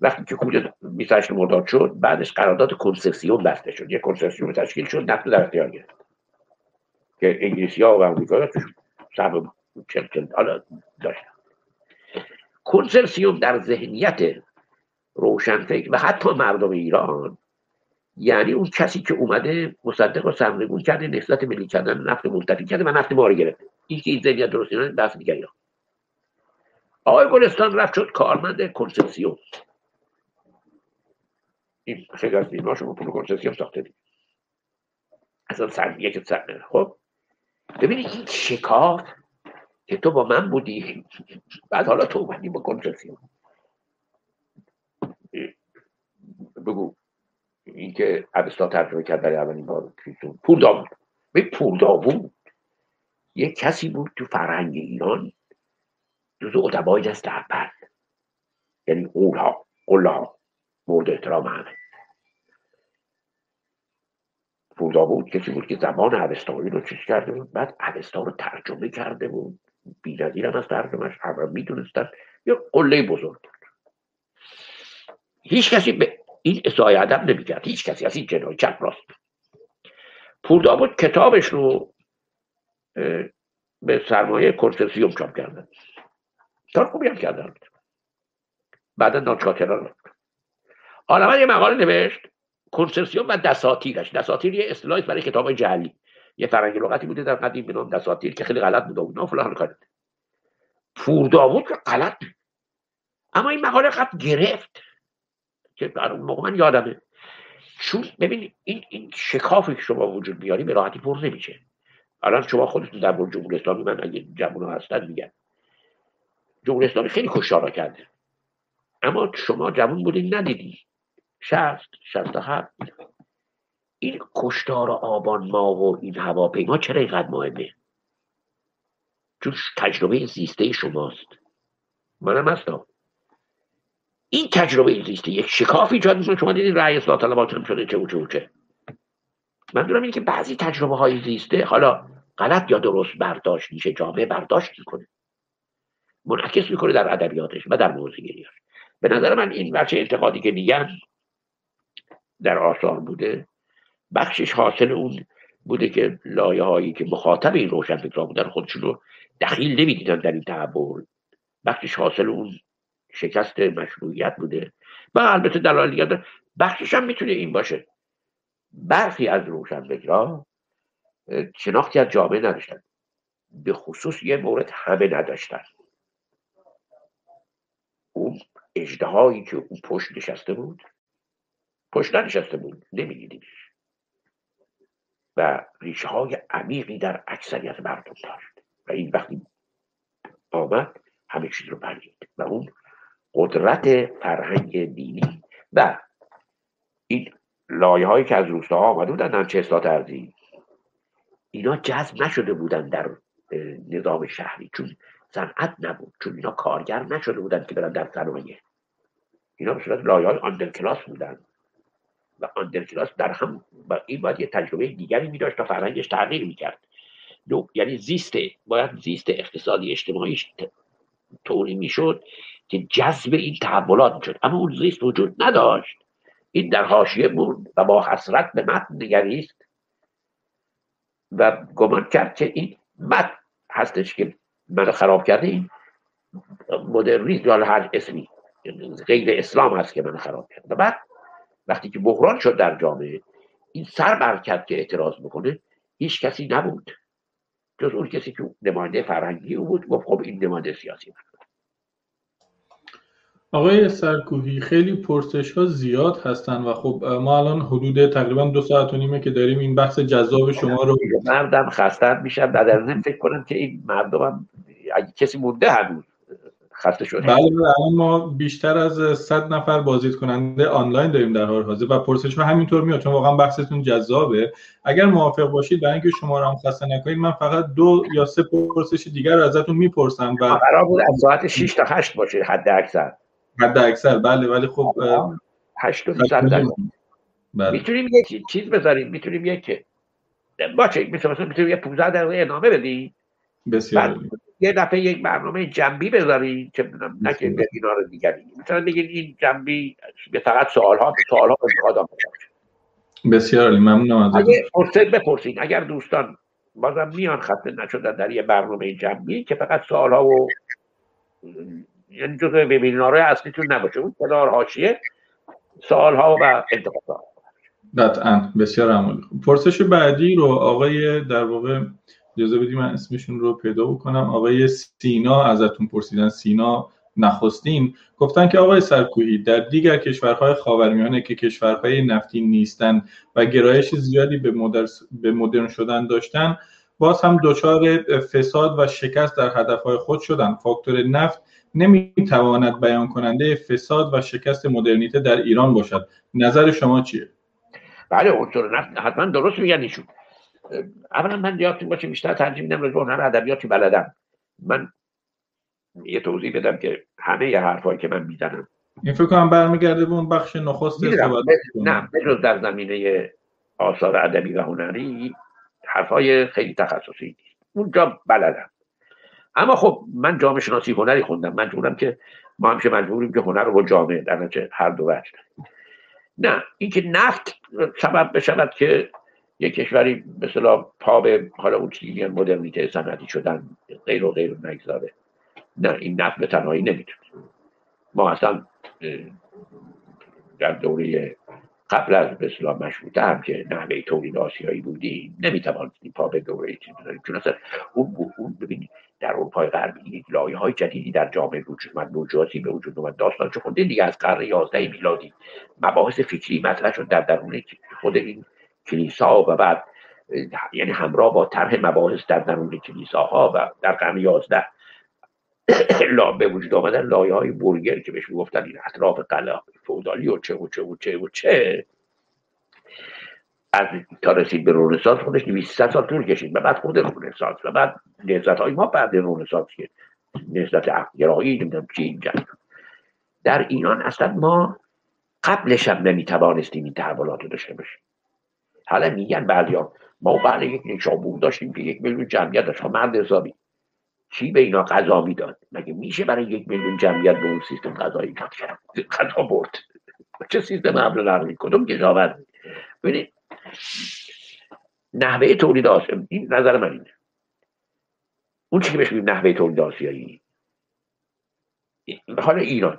وقتی که کودتا 28 مرداد شد بعدش قرارداد کنسرسیون بسته شد. یه کنسرسیون تشکیل شد نفت در اختیار گرفت. که انگلیسی ها و امریکا توش سهم چل حالا داشتن. کنسرسیون در ذهنیت روشنفکر و حتی مردم ایران یعنی اون کسی که اومده مصدق و سرنگون کرده نسبت ملی کردن نفت منتفی کرده و نفت ما رو گرفته. این که این ذهنیت درست ایران دست دیگری آقای گلستان رفت شد کارمند کنسرسیون این خیلی از فیلم شما پول کنسرسیون ساخته دید اصلا سر یک سر خب ببینید این شکاف که تو با من بودی بعد حالا تو اومدی با کنسرسیون بگو این که عبستا ترجمه کرد برای اولین بار پول داوود به پول داوود یک کسی بود تو فرهنگ ایران جزو ادبای دست اول یعنی قولها قلها مورد احترام همه پول بود کسی بود که زبان عوستایی رو چیز کرده بود بعد عوستا رو ترجمه کرده بود. بی‌نظیر هم از ترجمهش همه می‌دونستن. یه قله بزرگ بود. هیچ کسی به این اصلاح ادب نمی‌کرد. هیچ کسی از این جنای چپ راست پول بود کتابش رو به سرمایه کنسرسیوم چاپ کردن. کار خوبی هم کردن. بعدا ناچاتران آنما یه مقاله نوشت کنسرسیوم و دساتیرش. دساتیر یه اصطلاحی برای کتاب جعلی. یه فرنگی لغتی بوده در قدیم به نام دساتیر که خیلی غلط بوده اونا فلان کار. پور داوود که غلط. اما این مقاله قد گرفت که موقع من یادمه. چون ببین این این شکافی که شما وجود بیاری به راحتی پر نمیشه. الان شما خودتون در مورد جمهوری اسلامی من اگه جوان هستن میگن جمهوری اسلامی خیلی کشتارا کرده. اما شما جوان بودین ندیدی. شست شست هفت. این کشتار آبان ما و این هواپیما چرا اینقدر مهمه؟ چون تجربه زیسته شماست. منم هستم. این تجربه زیسته یک شکاف ایجاد می‌کنه. شما دیدین رأی اصلاح طلبات شده چه و چه و چه. منظورم اینه که بعضی تجربه های زیسته حالا غلط یا درست برداشت میشه جامعه برداشت می‌کنه. منعکس می‌کنه در ادبیاتش و در موسیقیش به نظر من این بچه انتقادی که میگن در آثار بوده. بخشش حاصل اون بوده که لایه هایی که مخاطب این روشن فکرها بودن خودشون رو دخیل نمی‌دیدن در این تحول. بخشش حاصل اون شکست مشروعیت بوده. و البته دلایل دیگر بخشش هم می‌تونه این باشه. برخی از روشن فکرها شناختی از جامعه نداشتن. به خصوص یه مورد همه نداشتن. اون اجدهایی که اون پشت نشسته بود پشت نشسته بود نمیدیدیمش و ریشه های عمیقی در اکثریت مردم داشت. و این وقتی آمد همه چیز رو بلید و اون قدرت فرهنگ دینی و این لایه هایی که از روستاها آمده بودن در چه اصلاحات ارزی اینا جذب نشده بودن در نظام شهری. چون صنعت نبود چون اینا کارگر نشده بودن که برن در صنایع. اینا به صورت لایه های کلاس بودن. و آندر کلاس در هم این باید یه تجربه دیگری می داشت تا فرهنگش تغییر می‌کرد یعنی زیسته باید زیست اقتصادی اجتماعیش طوری می‌شد که جذب این تحولات می‌شد اما اون زیست وجود نداشت. این در حاشیه بود و با حسرت به متن نگریست و گمان کرد که این متن هستش که من خراب کرده این مدرنیسم یا هر اسمی غیر اسلام هست که من خراب کرد و بعد وقتی که بحران شد در جامعه این سر برکرد که اعتراض بکنه هیچ کسی نبود. جز اون کسی که نماینده فرهنگی او بود گفت خب این نماینده سیاسی من آقای سرکوهی خیلی پرسش ها زیاد هستن و خب ما الان حدود تقریبا دو ساعت و نیمه که داریم این بحث جذاب شما رو مردم خسته میشن در فکر کنم که این مردم هم اگه کسی مونده هنوز. خسته شده بله, بله، الان ما بیشتر از 100 نفر بازدید کننده آنلاین داریم در حال حاضر و پرسش ها همینطور میاد چون واقعا بحثتون جذابه. اگر موافق باشید برای اینکه شما رو هم خسته نکنید من فقط دو یا سه پرسش دیگر رو ازتون می‌پرسم و قرار بود از ساعت 6 تا 8 باشه حد اکثر حد اکثر بله ولی خب 8 تا بله. می‌تونیم یک چیز بذاریم می‌تونیم یک باشه مثلا می‌تونیم یه 15 دقیقه ادامه بدیم. بسیار یه دفعه یک برنامه جنبی بذارید چه نه که اینا رو دیگری مثلا بگید این جنبی به فقط سوال ها سوال ها انتقاد بسیار عالی ممنونم از اگه فرصت بپرسید اگر دوستان بازم میان خط نشدن در یه برنامه جنبی که فقط سوال ها و یعنی جزء وبینارهای اصلیتون نباشه. اون کنار حاشیه سوال ها و انتقادات قطعا. بسیار عمالی. پرسش بعدی رو آقای در واقع اجازه بدید من اسمشون رو پیدا بکنم. آقای سینا ازتون پرسیدن. سینا نخستین. گفتن که آقای سرکوهی در دیگر کشورهای خاورمیانه که کشورهای نفتی نیستند و گرایش زیادی به, به مدرن شدن داشتن باز هم دچار فساد و شکست در هدفهای خود شدن. فاکتور نفت نمی‌تواند بیان کننده فساد و شکست مدرنیته در ایران باشد. نظر شما چیه؟ بله عنصر نفت حتما درست میگن ایشون. اولا من یادتون باشه بیشتر ترجیح میدم راجع هنر ادبیاتی بلدم. من یه توضیح بدم که همه یه حرفایی که من می‌زنم. این فکر کنم برمیگرده به اون بخش نخست نه بجز در زمینه آثار ادبی و هنری حرفای خیلی تخصصی نیست. اونجا بلدم. اما خب من جامعه شناسی هنری خوندم. مجبورم که ما همیشه مجبوریم که هنر رو با جامعه در هر دو وجه. نه اینکه نفت سبب بشود که یک کشوری مثلا پا به حالا اون چیزی مدرنیته صنعتی شدن غیر و غیر نگذاره. نه این نفت به تنهایی نمی‌تونه. ما اصلا در دوره قبل از به اصطلاح مشروطه هم که نحوه تولید آسیایی بودیم نمی‌توانستیم پا به دوره چیز بذاریم چون اصلا اون, اون ببینید در اروپای غربی لایه های جدیدی در جامعه وجود اومد موجوداتی به وجود اومد داستان چه خونده دیگه از قرن 11 میلادی. مباحث فکری مطرح شد در درون خود این کلیسا و بعد یعنی همراه با طرح مباحث در درون کلیساها و در قرن یازده [clears throat] لا به وجود آمدن لایه های برگر که بهش می‌گفتن این اطراف قلعه فودالی و چه و چه و چه و چه. از تا رسید به رونسانس خودش 200 سال طول کشید و بعد خود رونسانس و بعد نهزت های ما بعد رونسانس که نهزت گرایی نمی‌دونم چی اینجا. در ایران اصلا ما قبلش هم نمی‌توانستیم این تحولات رو داشته باشیم. حالا میگن بعدیا ما بعد یک نشابور داشتیم که یک میلیون جمعیت داشت مرد حسابی. چی به اینا غذا می‌داد مگه میشه برای یک میلیون جمعیت به اون سیستم غذایی غذا برد. چه سیستم حمل نقلی کدوم کشاورز؟ ببینید نحوه تولید آسیایی این نظر من اینه. اون چی که نحوه تولید آسیایی. حالا ایران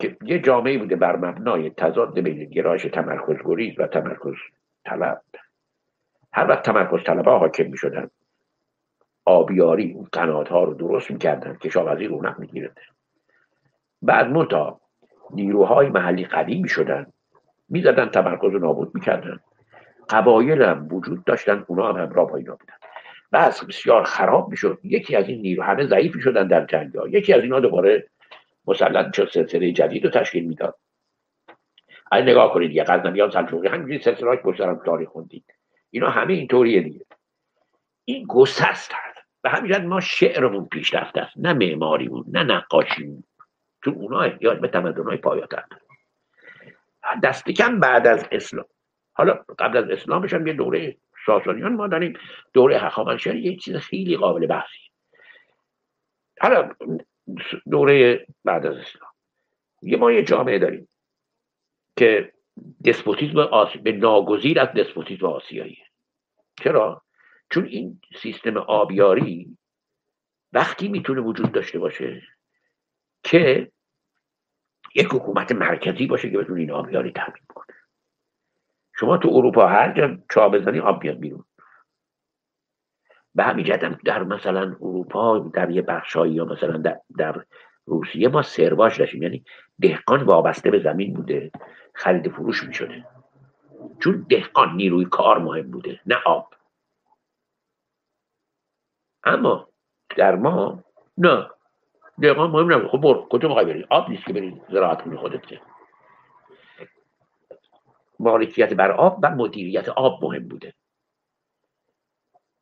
که یه جامعه بوده بر مبنای تضاد بین گرایش تمرکز گریز و تمرکز طلب. هر وقت تمرکز طلب ها حاکم می شدن. آبیاری اون قنات ها رو درست می‌کردن کشاورزی رونق می‌گیرد بعد منتها نیروهای محلی قوی شدن. می‌زدن تمرکز رو نابود می‌کردن قبایل هم وجود داشتن. اونا هم همراه با اینا بودن. بس بسیار خراب می‌شد یکی از این نیرو همه ضعیفی شدن در جنگ ها یکی از اینا دوباره مسلط شد سلسله جدید رو تشکیل می‌داد. های نگاه کنید یه غزنویان سلجوقی همینجوری سلسله های پشت تاریخ خوندید. اینا همه اینطوریه دیگه. این گسست هست و همین ما شعرمون پیشرفته است. نه معماریمون نه نقاشیمون. چون اونا احتیاج به تمدن های پایاتر دست کم بعد از اسلام. حالا قبل از اسلامش هم یه دوره ساسانیان ما داریم. دوره هخامنشیان یه چیز خیلی قابل بحثی حالا دوره بعد از اسلام. یه ما یه جامعه داریم. که دسپوتیزم آسی... ناگزیر از دسپوتیزم آسیایی. چرا؟ چون این سیستم آبیاری وقتی می‌تونه وجود داشته باشه که یک حکومت مرکزی باشه که بتونه این آبیاری تامین کنه. شما تو اروپا هر جا چا بزنی آب بیاد بیرون. به همین جهت در مثلا اروپا در یه بخشایی یا مثلا در, در روسیه ما سرواش داشتیم. یعنی دهقان وابسته به زمین بوده. خرید فروش می شده چون دهقان نیروی کار مهم بوده نه آب. اما در ما نه. دهقان مهم نبود. خب برو. کجا می‌خوای بری؟ آب نیست که بری زراعت کنی خودت که. مالکیت بر آب و مدیریت آب مهم بوده.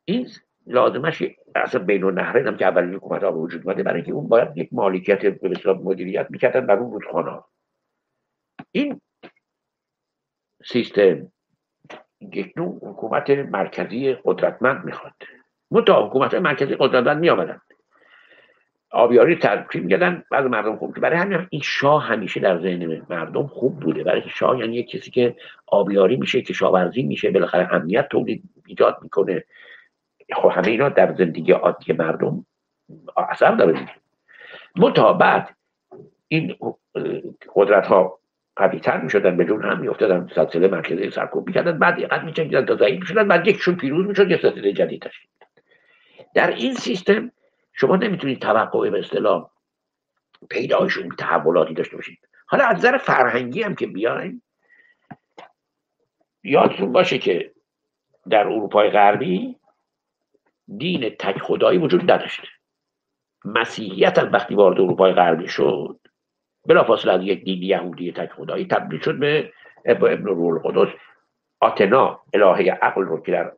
این لازمش اصلا بین النهرین هم که اولین حکومت ها وجود اومده برای اینکه اون باید یک مالکیت به مدیریت می‌کردن بر اون رودخانه این سیستم یک نوع حکومت مرکزی قدرتمند می‌خواد. متا حکومت مرکزی قدرتمند میآمدن آبیاری ترکیب میگردن بعض مردم خوب برای همین این شاه همیشه در ذهن مردم خوب بوده. برای شاه یعنی کسی که آبیاری میشه کشاورزی میشه بالاخره امنیت تولید ایجاد می‌کنه. خب همه اینا در زندگی عادی مردم اثر داره دیگه. بعد این قدرت ها قوی تر می شدن به جون هم می افتادن سلسله مرکزی سرکوب می کردن بعد یقت می چنگیدن تا ضعیف می شدن بعد یکشون پیروز می شد یه سلسله جدید تشکیل در این سیستم شما نمی‌تونید توقع به اصطلاح پیدایشون تحولاتی داشته باشید. حالا از نظر فرهنگی هم که بیایم یادتون باشه که در اروپای غربی دین تک خدایی وجود نداشته مسیحیت هم وقتی وارد اروپای غربی شد بلافاصله از یک دین یهودی تک خدایی تبدیل شد به ابن روح القدس. آتنا الهه عقل رو که در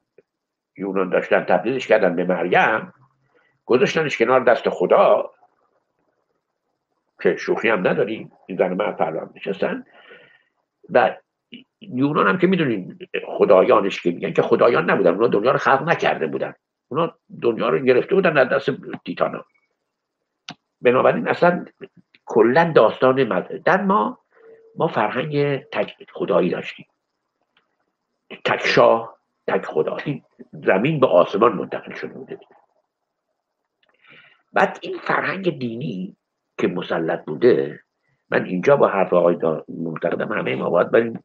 یونان داشتن تبدیلش کردن به مریم گذاشتنش کنار دست خدا که شوخی هم نداریم این زن مرد پرلام نشستن. و یونان هم که می‌دونین خدایانش که میگن که خدایان نبودن اونا دنیا رو خلق نکرده بودن. اونا دنیا رو گرفته بودن در دست تیتانا. بنابراین اصلا کلا داستان مد... در ما ما فرهنگ تک خدایی داشتیم. تک شاه تک خدا. زمین به آسمان منتقل شده بوده. بعد این فرهنگ دینی که مسلط بوده من اینجا با حرف آقای معتقدم همه ما باید بریم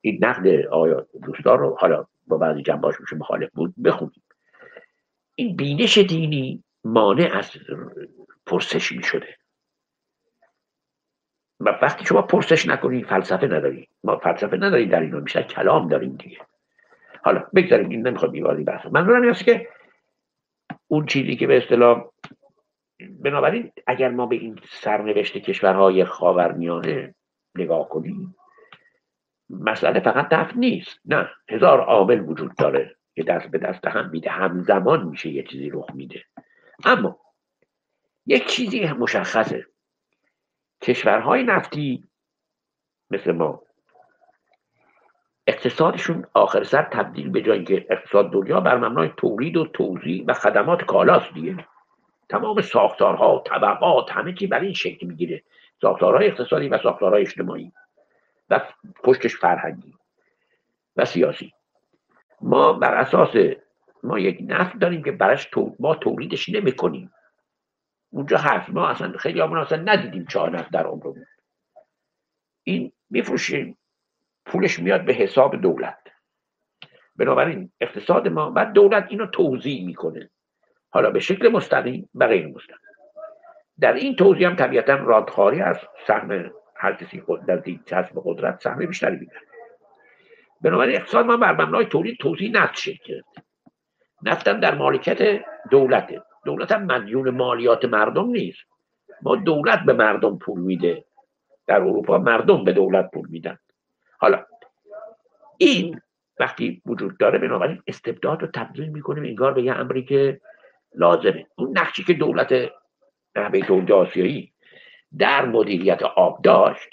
این نقد آیا دوستان رو حالا با بعضی جنباش میشه مخالف بود بخونیم. این بینش دینی مانع از پرسش می شده. و وقتی شما پرسش نکنید فلسفه نداری. ما فلسفه نداریم در اینو میشه کلام داریم دیگه. حالا بگذاریم این نمی‌خواد بیوازی بحث. منظورم این که اون چیزی که به اصطلاح بنابراین اگر ما به این سرنوشت کشورهای خاورمیانه نگاه کنیم مسئله فقط دفت نیست. نه هزار عامل وجود داره که دست به دست هم میده همزمان میشه یه چیزی رخ میده. اما یک چیزی مشخصه. کشورهای نفتی مثل ما. اقتصادشون آخر سر تبدیل به جایی که اقتصاد دنیا بر مبنای تولید و توزیع و خدمات کالاست دیگه. تمام ساختارها طبقات همه چی برای این شکل می‌گیره. ساختارهای اقتصادی و ساختارهای اجتماعی و پشتش فرهنگی و سیاسی. ما بر اساس ما یک نفت داریم که برش ما تولیدش نمی کنیم اونجا هست ما اصلا خیلی همون اصلا ندیدیم چهار در عمرمون این میفروشیم پولش میاد به حساب دولت. بنابراین اقتصاد ما بعد دولت اینو توضیح می‌کنه. حالا به شکل مستقیم و غیر مستقیم. در این توضیح هم طبیعتا رادخاری از سهم هر کسی خود در به قدرت سهم بیشتری می‌گیره بنابراین اقتصاد ما بر مبنای تولید توضیح نفت شکل نفتم در مالکیت دولته. دولت هم مدیون مالیات مردم نیست. ما دولت به مردم پول میده. در اروپا مردم به دولت پول میدن. حالا این وقتی وجود داره بنابراین استبداد رو تبدیل می‌کنه انگار به یه امری که لازمه. اون نقشی که دولت بیت آسیایی در مدیریت آب داشت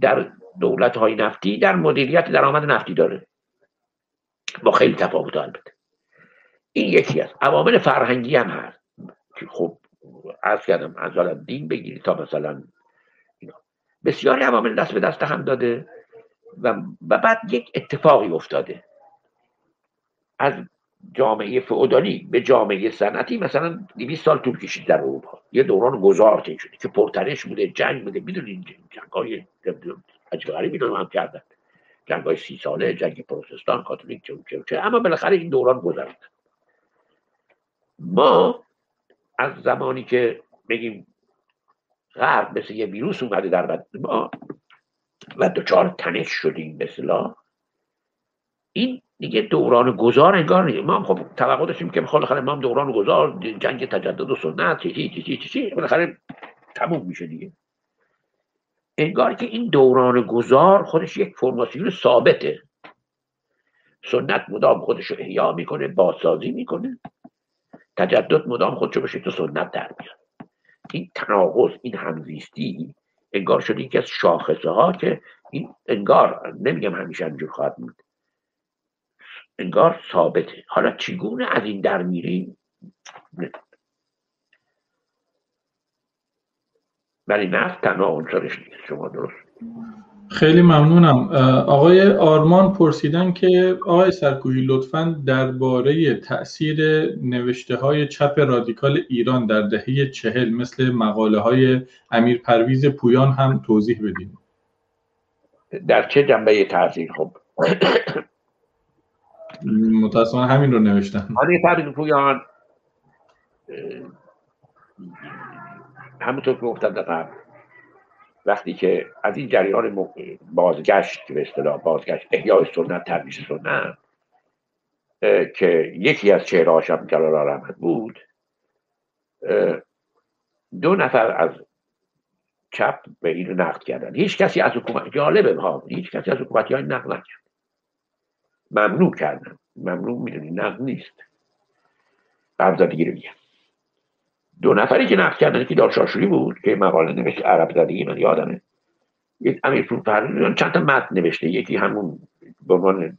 در دولت های نفتی در مدیریت درآمد نفتی داره. با خیلی تفاوت البته. این یکی از عوامل فرهنگی هم هست. خب از کردم از دین بگیری تا مثلا اینا. بسیاری عوامل دست به دست هم داده و, بعد یک اتفاقی افتاده. از جامعه فئودالی به جامعه صنعتی مثلا 200 سال طول کشید در اروپا. یه دوران گذار شده که پرترش بوده جنگ بوده. می‌دونین جنگ های عجیب غریبی رو هم کردن. جنگ های سی ساله جنگ پروتستان کاتولیک چه چه اما بالاخره این دوران گذرد ما از زمانی که بگیم غرب مثل یه ویروس اومده در بدن ما و دچار تنش شدیم مثلا این دیگه دوران گذار انگار نیست. ما هم خب توقع داشتیم که بالاخره ما هم دوران گذار جنگ تجدد و سنت چی چی چی چی چی بالاخره تموم میشه دیگه. انگار که این دوران گذار خودش یک فرماسیون ثابته. سنت مدام خودش رو احیا می‌کنه بازسازی می‌کنه. تجدد مدام خودشو به تو سنت در میاد این تناقض این همزیستی انگار شده یکی از شاخصه ها که این انگار نمیگم همیشه اینجور خواهد بود. انگار ثابته. حالا چگونه از این در میریم ولی نفت تنها عنصرش نیست. شما درست. خیلی ممنونم. آقای آرمان پرسیدن که آقای سرکوهی لطفا درباره تاثیر نوشته های چپ رادیکال ایران در دهه چهل مثل مقاله های امیر پرویز پویان هم توضیح بدیم در چه جنبه تاثیر خب. متاسفانه همین رو نوشتن. امیر پرویز پویان همونطور که گفتم در وقتی که از این جریان بازگشت به اصطلاح بازگشت احیای سنت ترویج سنت که یکی از چهره هم جلال احمد بود دو نفر از چپ به این رو نقد کردن. هیچ کسی از حکومت جالبه ها هیچ کسی از حکومتی های نقد نکرد. ممنوع کردن. ممنوع می‌دونی نقد نیست. قبضادگی رو دو نفری که نقد کردن که دارشاشوری بود که مقاله نوشت عرب زدگی من یادمه یک امیر فرهنگ چند تا متن نوشته یکی همون به عنوان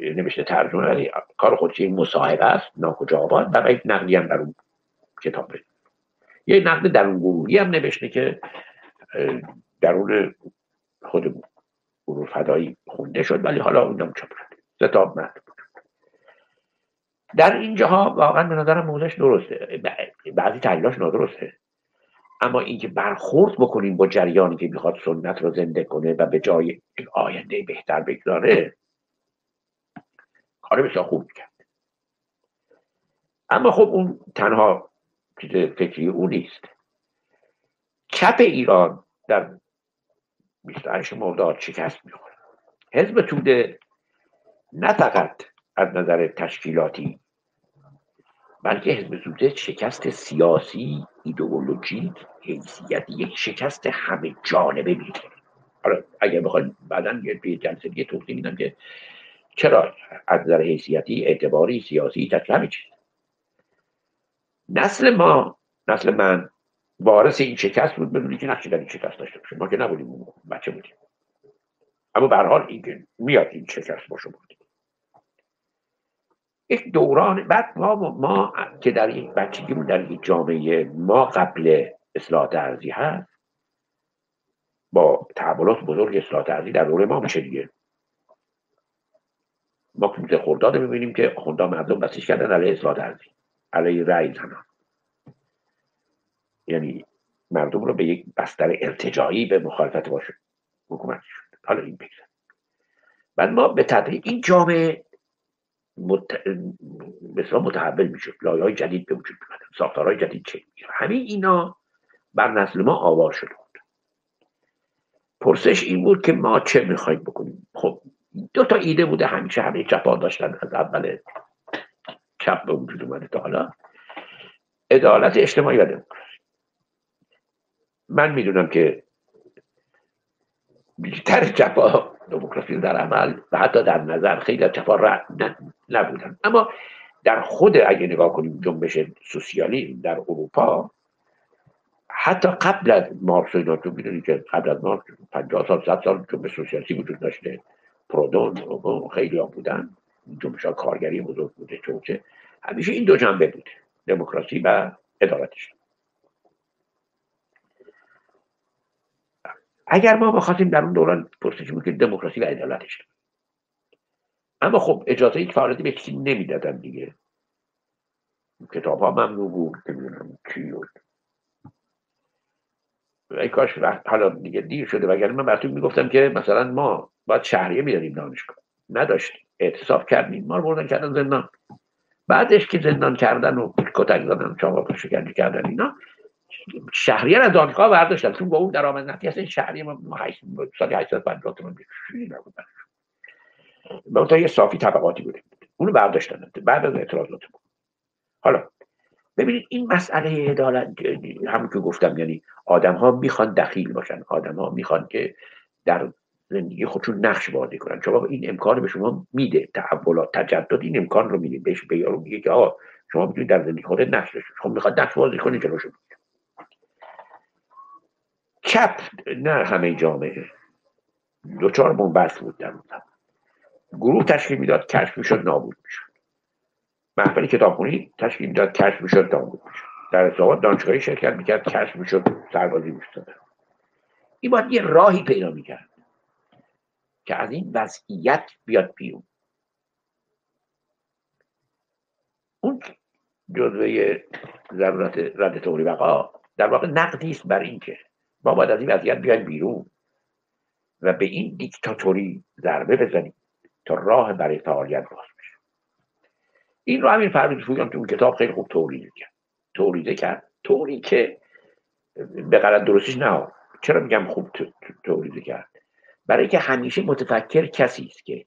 نوشته ترجمه ولی کار خودش این مصاحبه است ناکجا آباد و یک نقدی هم در اون کتاب یه نقد در اون گروهی هم نوشته که درون خود گروه فدایی خونده شد ولی حالا اونم چاپ شد ستاب متن. در اینجاها واقعا به نظرم موضوعش درسته. بعضی تحلیلاش نادرسته. اما اینکه برخورد بکنیم با جریانی که می‌خواد سنت رو زنده کنه و به جای آینده بهتر بگذاره کار بسیار خوب کرد اما خب اون تنها چیز فکری او نیست. چپ ایران در 28 مرداد شکست می‌خوره حزب توده نه فقط از نظر تشکیلاتی. بلکه حزب توده شکست سیاسی ایدئولوژی حیثیت یک شکست همه جانبه میده حالا اگر بخواید بعدا یه جلسه دیگه توضیح میدم که چرا از نظر حیثیتی اعتباری سیاسی تشکیل همه چیز. نسل ما نسل من وارث این شکست بود بدونی که نقشی در این شکست داشته باشه. ما که نبودیم بچه بودیم. اما به حال این میاد این شکست با شما. یک دوران بعد ما, ما که در این بچگیمون در این جامعه ما قبل اصلاح ارزی هست با تحولات بزرگ اصلاح ارزی در دوره ما میشه دیگه. ما کوزه می‌بینیم که خوندا مردم بسیش کردن علیه اصلاح ارزی علیه رأی زنان. یعنی مردم رو به یک بستر ارتجایی به مخالفت باشه حکومت شد. حالا این بگذار بعد ما به تدریج این جامعه مت... مثلا متحول می‌شد. لایه های جدید به وجود میمدن ساختارهای جدید چه همه اینا بر نسل ما آوار شده بود. پرسش این بود که ما چه می‌خوایم بکنیم؟ خب دو تا ایده بوده همیشه. همه چپا داشتن. از اول چپ به وجود اومده تا حالا. عدالت اجتماعی و دموکراسی. من می‌دونم که بیشتر چپا دموکراسی در عمل و حتی در نظر خیلی چپا نبودن. اما در خود اگه نگاه کنیم جنبش سوسیالیسم در اروپا حتی قبل از مارکس اینا تو می‌دونی که قبل از مارکس 50 سال 100 سال جنبش سوسیالیستی وجود داشته. پرودون خیلی ها بودن. جنبش کارگری بزرگ بوده چون همیشه این دو جنبه بوده دموکراسی و عدالتش. اگر ما بخواستیم در اون دوران پرسش که دموکراسی و عدالتش اما خب اجازه یک فعالیتی به کسی نمی‌دادن دیگه. کتاب ها ممنوع بود که چی بود. ای کاش حالا دیگه دیر شده وگرنه من براتون می‌گفتم که مثلا ما باید شهریه می‌دادیم دانشگاه. نداشتیم. اعتصاب کردیم. ما رو بردن کردن زندان. بعدش که زندان کردن و کتک زدن چاقا شکنجه کردن اینا شهریه از دانشگاه برداشتن. چون با اون درآمد نفتی هست شهریه ما سال 850 تومن به اون یه صافی طبقاتی بوده. اونو برداشتن. بعد از اعتراضات حالا ببینید این مسئله عدالت همون که گفتم یعنی آدم ها می‌خوان دخیل باشن. آدم ها می‌خوان که در زندگی خودشون نقش بازی کنن. شما این امکان به شما میده. تحولات تجدد این امکان رو میده. بهش به میگه که آقا شما می‌تونید در زندگی خودت نقش شما می‌خواد نقش بازی کنید جلوشو چپ نه همه جامعه. دوچار بنبست بود در اون گروه تشکیل می‌داد کشف می‌شد نابود می‌شد. محفل کتابخونی تشکیل می‌داد کشف می‌شد نابود می‌شد. در ارتباط دانشگاهی شرکت می‌کرد کشف می‌شد سربازی می‌شد. این باید یه راهی پیدا می‌کرد که از این وضعیت بیاد بیرون. اون جزوه ضرورت رد توری بقا در واقع نقدی است بر اینکه ما باید از این وضعیت بیایم بیرون و به این دیکتاتوری ضربه بزنیم تا راه برای فعالیت باز بشه. این رو همین فرمید فویان تو اون کتاب خیلی خوب توریده کرد. توریده کرد. طوری که به غلط درستش نه چرا میگم خوب توریده کرد؟ برای که همیشه متفکر کسی است که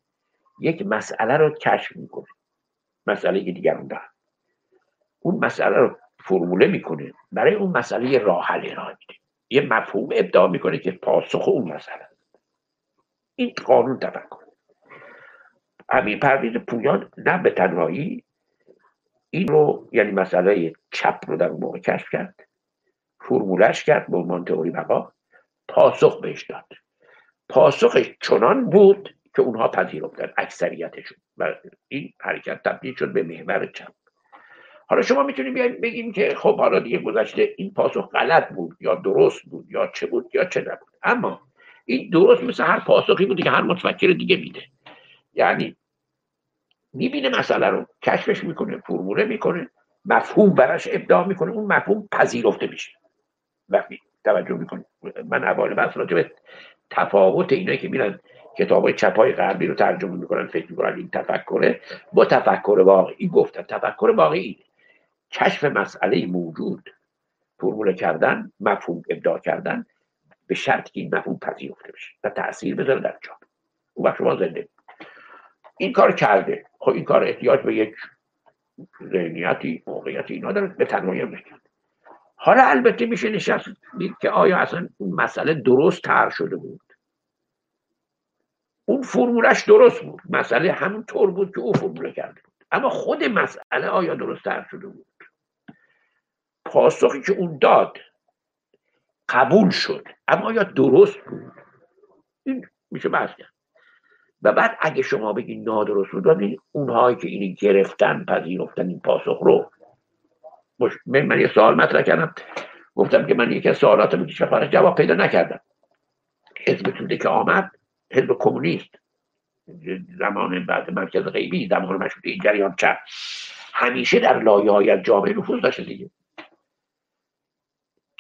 یک مسئله رو کشف می‌کنه. مسئله که دیگران دارن اون مسئله رو فرموله می‌کنه. برای اون مسئله راه حل ارائه میده. یه مفهوم ابداع می‌کنه که پاسخ اون مسئله. این قانون تفکر امیر پرویز پویان نه به تنهایی این رو یعنی مسئله چپ رو در اون موقع کشف کرد فرمولش کرد به عنوان تئوری بقا پاسخ بهش داد. پاسخش چنان بود که اونها پذیرفتن اکثریتشون و این حرکت تبدیل شد به محور چپ. حالا شما می‌تونید بیاید بگیم که خب حالا دیگه گذشته این پاسخ غلط بود یا درست بود یا چه بود یا چه نبود. اما این درست مثل هر پاسخی بودی که هر متفکر دیگه میده. یعنی می‌بینه مسئله رو کشفش می‌کنه فرموله می‌کنه مفهوم براش ابداع می‌کنه اون مفهوم پذیرفته میشه. وقتی توجه می‌کنه من اول بحث راجع به تفاوت اینایی که میرن کتاب های چپای غربی رو ترجمه می‌کنن فکر می‌کنن این تفکره. با تفکر واقعی گفتن. تفکر واقعی کشف مسئله موجود فرموله کردن مفهوم ابداع کردن به شرط که این مفهوم پذیرفته بشه و تاثیر بذاره در جامعه. او وقت شما زنده این کار کرده. خب این کار احتیاج به یک ذهنیتی موقعیتی اینا داره. به تنهایی نکرد حالا البته میشه نشست دید که آیا اصلا اون مسئله درست تر شده بود؟ اون فرمولش درست بود. مسئله همون طور بود که او فرموله کرده بود. اما خود مسئله آیا درست تر شده بود؟ پاسخی که اون داد قبول شد. اما آیا درست بود؟ این میشه بحث و بعد اگه شما بگید نادرست بود ببین اونهایی که اینی گرفتن پذیرفتن این پاسخ رو. من یه سوال مطرح کردم. گفتم که من یکی از سوالات رو جواب پیدا نکردم. حزب توده که آمد حزب کمونیست. زمان بعد مرکز غیبی زمان مشروطه این جریان چپ. همیشه در لایه های جامعه نفوذ داشته دیگه.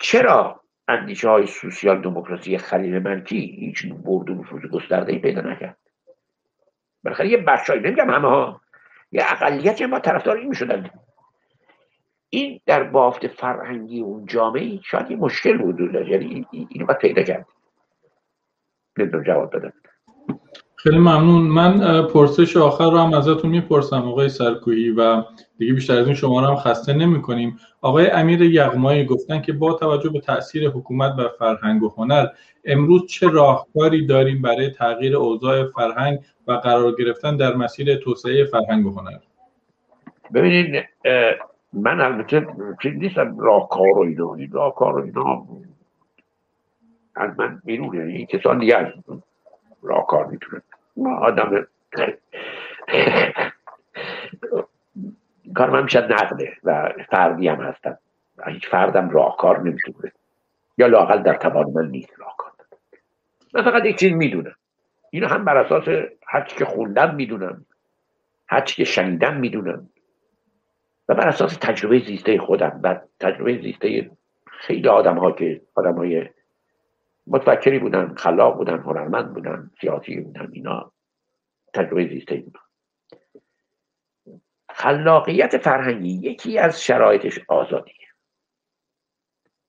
چرا اندیشه های سوسیال دموکراسی خلیل منکی هیچ برد و نفوذ گسترده ای پیدا نکرد؟ بالاخره یه بخشایی نمیگم همه ها یه اقلیتی ما طرفدار این می‌شدن. این در بافت فرهنگی اون جامعه شاید یه مشکل داشت یعنی اینو باید پیدا کرد. نمی‌دونم جواب بدم خیلی ممنون. من پرسش آخر رو هم ازتون می‌پرسم آقای سرکوهی و دیگه بیشتر از این شما رو هم خسته نمی کنیم آقای امیر یغمایی گفتن که با توجه به تاثیر حکومت بر فرهنگ و هنر امروز چه راهکاری داریم برای تغییر اوضاع فرهنگ و قرار گرفتن در مسیر توسعه فرهنگ و هنر؟ ببینید من البته چیز نیستم راهکار و اینا راهکار و اینا از من بیرونه. این کسان دیگه راهکار می‌تونه آدم کار من می‌شد نقده و فردی هم هستم. هیچ فردم راهکار نمی‌تونه. یا لاقل در توان من نیست راهکار. من فقط یک چیز می‌دونم. اینو هم بر اساس هرچی که خوندم می‌دونم. هرچی که شنیدم می‌دونم. و بر اساس تجربه زیسته خودم. و تجربه زیسته خیلی آدم ها که آدم های متفکری بودن خلاق بودن هنرمند بودن سیاسی بودن اینا تجربه زیسته بودن خلاقیت فرهنگی یکی از شرایطش آزادیه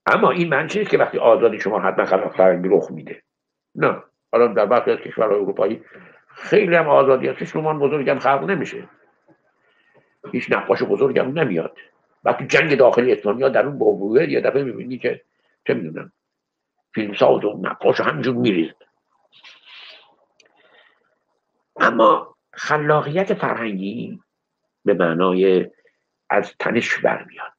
اما این معنی نیست که وقتی آزادی شما حتما خلاق فرهنگی رخ میده؟ نه. حالا در بعضی از کشورهای اروپایی خیلی هم آزادی هستش رمان بزرگم خلق نمیشه. هیچ نقاش بزرگم نمیاد. وقتی جنگ داخلی اسلامی ها در اون بابوه یه دفعه می‌بینی که چه می‌دونم فیلمساز و نقاش همجور میریزد اما خلاقیت فرهنگی به معنای از تنش برمیاد.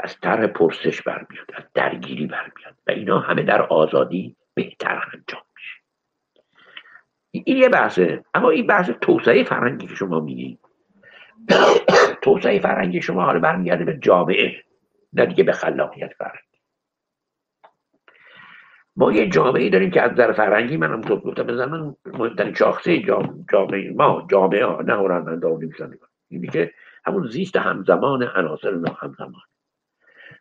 از طرح پرسش برمیاد از درگیری برمیاد و اینا همه در آزادی بهتر انجام میشه. این یه بحثه اما این بحث توسعه فرهنگی که شما میگی. [coughs] توسعه فرهنگی شما حالا برمیگرده به جامعه نه دیگه به خلاقیت فرهنگی. ما یه جامعه داریم که از نظر فرهنگی من هم تو گفتم به من مهمترین شاخصه جامعه ما جامعه ها نه هنرمندا و نویسندگان. اینی که همون زیست همزمان عناصر همزمان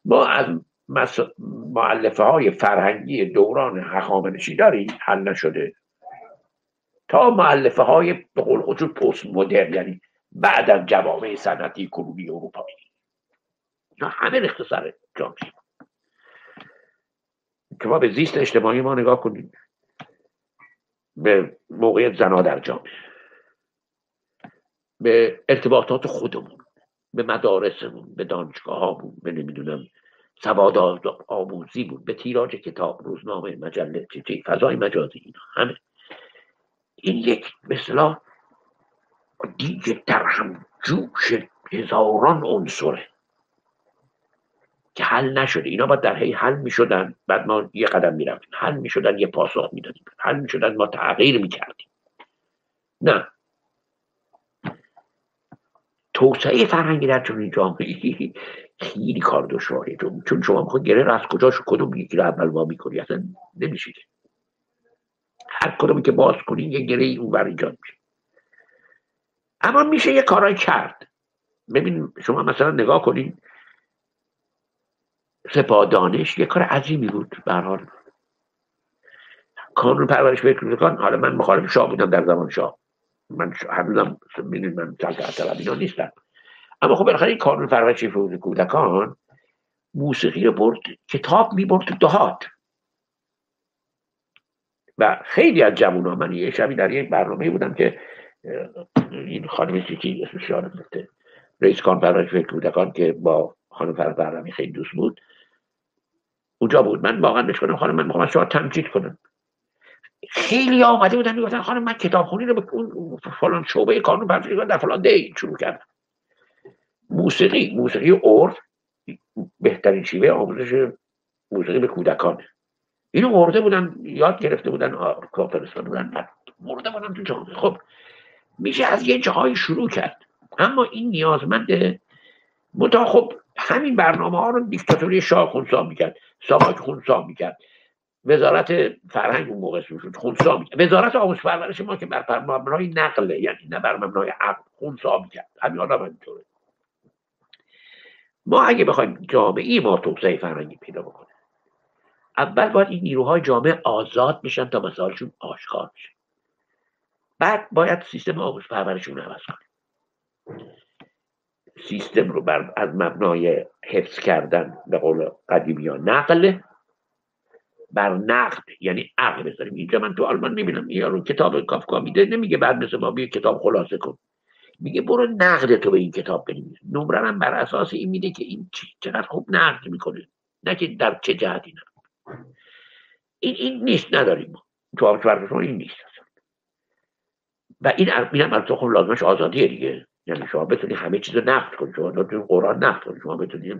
ما از مس... معلفه های فرهنگی دوران هخامنشی داریم حل نشده. تا معلفه های به قول خودشون پست مدرن یعنی بعد از جوامع صنعتی کنونی اروپایی. همه اختصار جامعه. که ما به زیست اجتماعی ما نگاه کنیم. به موقعیت زنها در جامعه. به ارتباطات خودمون. به مدارسمون به دانشگاه هامون به نمی‌دونم سواد آموزیمون به تیراج کتاب روزنامه مجله چه فضای مجازی اینا همه. این یک مثلا دیگه در هم جوش هزاران عنصره. که حل نشده. اینا باید در هی حل می‌شدن. بعد ما یه قدم می‌رفتیم. حل می‌شدن یه پاسخ می‌دادیم. حل می‌شدن ما تغییر می‌کردیم. نه. توسعه فرهنگی در چون جامعه خیلی کار دشواره. چون شما می‌خواد گره را از کجاش کدوم یکی رو اول وا می‌کنی اصلا نمیشه هر کدومی که باز کنی یه گره اون بر ایجاد میشه. اما میشه یه کارای کرد. ببین شما مثلا نگاه کنید سپاه دانش یه کار عظیمی بود به حال. کانون پرورش فکر حالا من مخالف شاه بودم در زمان شاه. من هنوزم ببینید من طلب اینا نیستم. اما خب بالاخره این کانون پرورش کودکان موسیقی رو برد کتاب می برد تو دهات. و خیلی از جوان ها من یه شبی در یک برنامه بودم که این خانم چیچی اسمش یادم رئیس کانون پرورش کودکان که با خانم فرد خیلی دوست بود اونجا بود. من واقعا بهش خانم من می‌خوام شما تمجید کنم. خیلی آمده بودن می‌گفتن خانم من کتابخونی رو به اون فلان شعبه کانون پردازی در فلان دی شروع کردم. موسیقی موسیقی عرف بهترین شیوه آموزش موسیقی به کودکانه اینو مرده بودن یاد گرفته بودن کافرستان بودن مرده بودن تو جامعه. خب میشه از یه جاهای شروع کرد. اما این نیازمند متا خب همین برنامه ها رو دیکتاتوری شاه خونسا می‌کرد. ساواک خونسا می‌کرد. وزارت فرهنگ اون موقع شد خونسا می‌کرد. وزارت آموزش پرورش ما که بر مبنای نقله یعنی نه بر مبنای عقل خونسا می‌کرد. همین آدم اینطوره. ما اگه بخوایم جامعه ما توسعه فرهنگی پیدا بکنه اول باید این نیروهای جامعه آزاد میشن تا مسائلشون آشکار بشه. بعد باید سیستم آموزش پرورششون عوض کنیم سیستم رو بر از مبنای حفظ کردن به قول قدیمی ها نقل بر نقد یعنی عقل بذاریم. اینجا من تو آلمان می‌بینم. یارو کتاب کافکا میده نمیگه بعد مثل ما بیا کتاب خلاصه کن. میگه برو نقد تو به این کتاب بنویس. نمره هم بر اساس این میده که این چقدر خوب نقد می‌کنه. نه که در چه جهتی نه این این نیست نداریم ما. تو این نیست. و این این هم خب لازمش آزادیه دیگه. یعنی شما بتونی همه چیز رو نقد کنی. شما تو قرآن نقد کنی. شما بتونی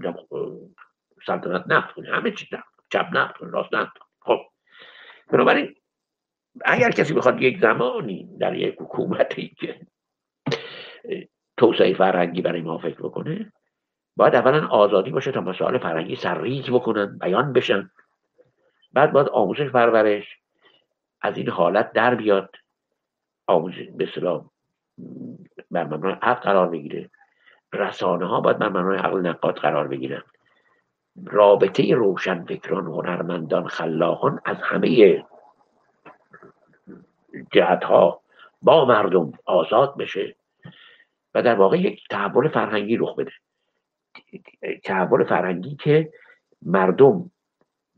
سلطنت نقد کنی. همه چیز نقد چپ نقد کنی. راست نقد کنی. خب. بنابراین اگر کسی بخواد یک زمانی در یک حکومتی که توسعه فرهنگی برای ما فکر بکنه باید اولا آزادی باشه تا مسائل فرهنگی سرریز بکنن بیان بشن. بعد باید آموزش پرورش از این حالت در بیاد. آموزش به بر مبنای عقل قرار بگیره. رسانه ها باید بر مبنای عقل نقاط قرار بگیرن. رابطه روشن فکران هنرمندان خلاقان از همه جهت ها با مردم آزاد بشه و در واقع یک تحول فرهنگی رخ بده. تحول فرهنگی که مردم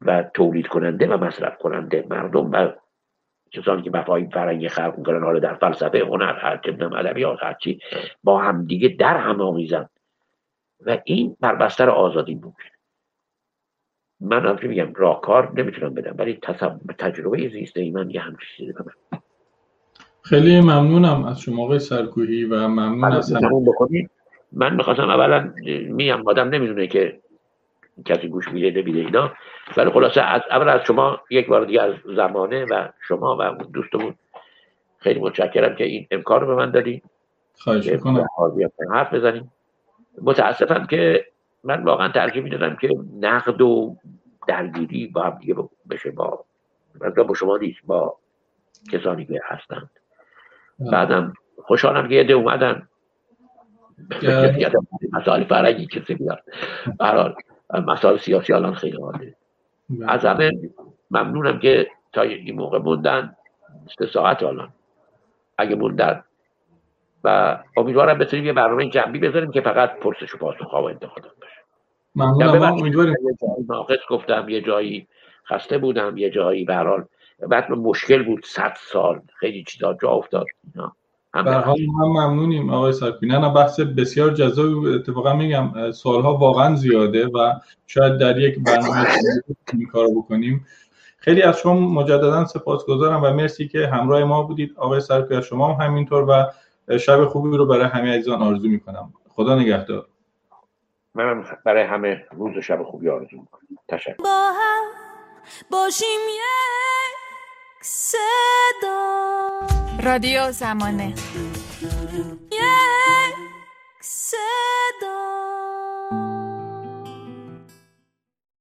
و تولید کننده و مصرف کننده مردم و کسانی که مفاهیم فرنگی خلق می‌کنن حالا در فلسفه هنر هر ادبیات هرچی با همدیگه در هم آمیزن. و این بر بستر آزادی ممکن من هم میگم راهکار نمی‌تونم بدم ولی تجربه زیسته ای من یه همچین چیزی من خیلی ممنونم از شما آقای سرکوهی و ممنون از من می‌خواستم اولا میم آدم نمی‌دونه که کسی گوش میده نمیده اینا. ولی خلاصه از اول از شما یک بار دیگه از زمانه و شما و دوستمون خیلی متشکرم که این امکان رو به من دادی خواهش می‌کنم. حرف بزنیم متاسفم که من واقعا ترجیح می‌دادم که نقد و درگیری با هم دیگه بشه با با شما نیست با کسانی که هستند. بعدم خوشحالم که یه اومدن. مسائل فرنگی کسی بیاد. برحال مسائل سیاسی الان خیلی عالی. بله. از همه ممنونم که تا این موقع موندن. سه ساعت الان. اگه موندن. و امیدوارم بتونیم یه برنامه جنبی بذاریم که فقط پرسش و پاسخ و انتقادات باشه. ممنونم امیدوارم ناقص گفتم یه جایی خسته بودم یه جایی برحال بعد مشکل بود صد سال. خیلی چیزا جا افتاد. به حال هم ممنونیم آقای سرکوی نه بحث بسیار جذاب. اتفاقا میگم سوالها واقعا زیاده و شاید در یک برنامه این کارو بکنیم. خیلی از شما مجددا سپاسگزارم و مرسی که همراه ما بودید. آقای سرکوی شما هم همینطور و شب خوبی رو برای همه عزیزان آرزو می‌کنم. خدا نگهدار. منم برای همه روز شب خوبی آرزو می‌کنم. تشکر. با هم باشیم صدا. رادیو زمانه. یک صدا.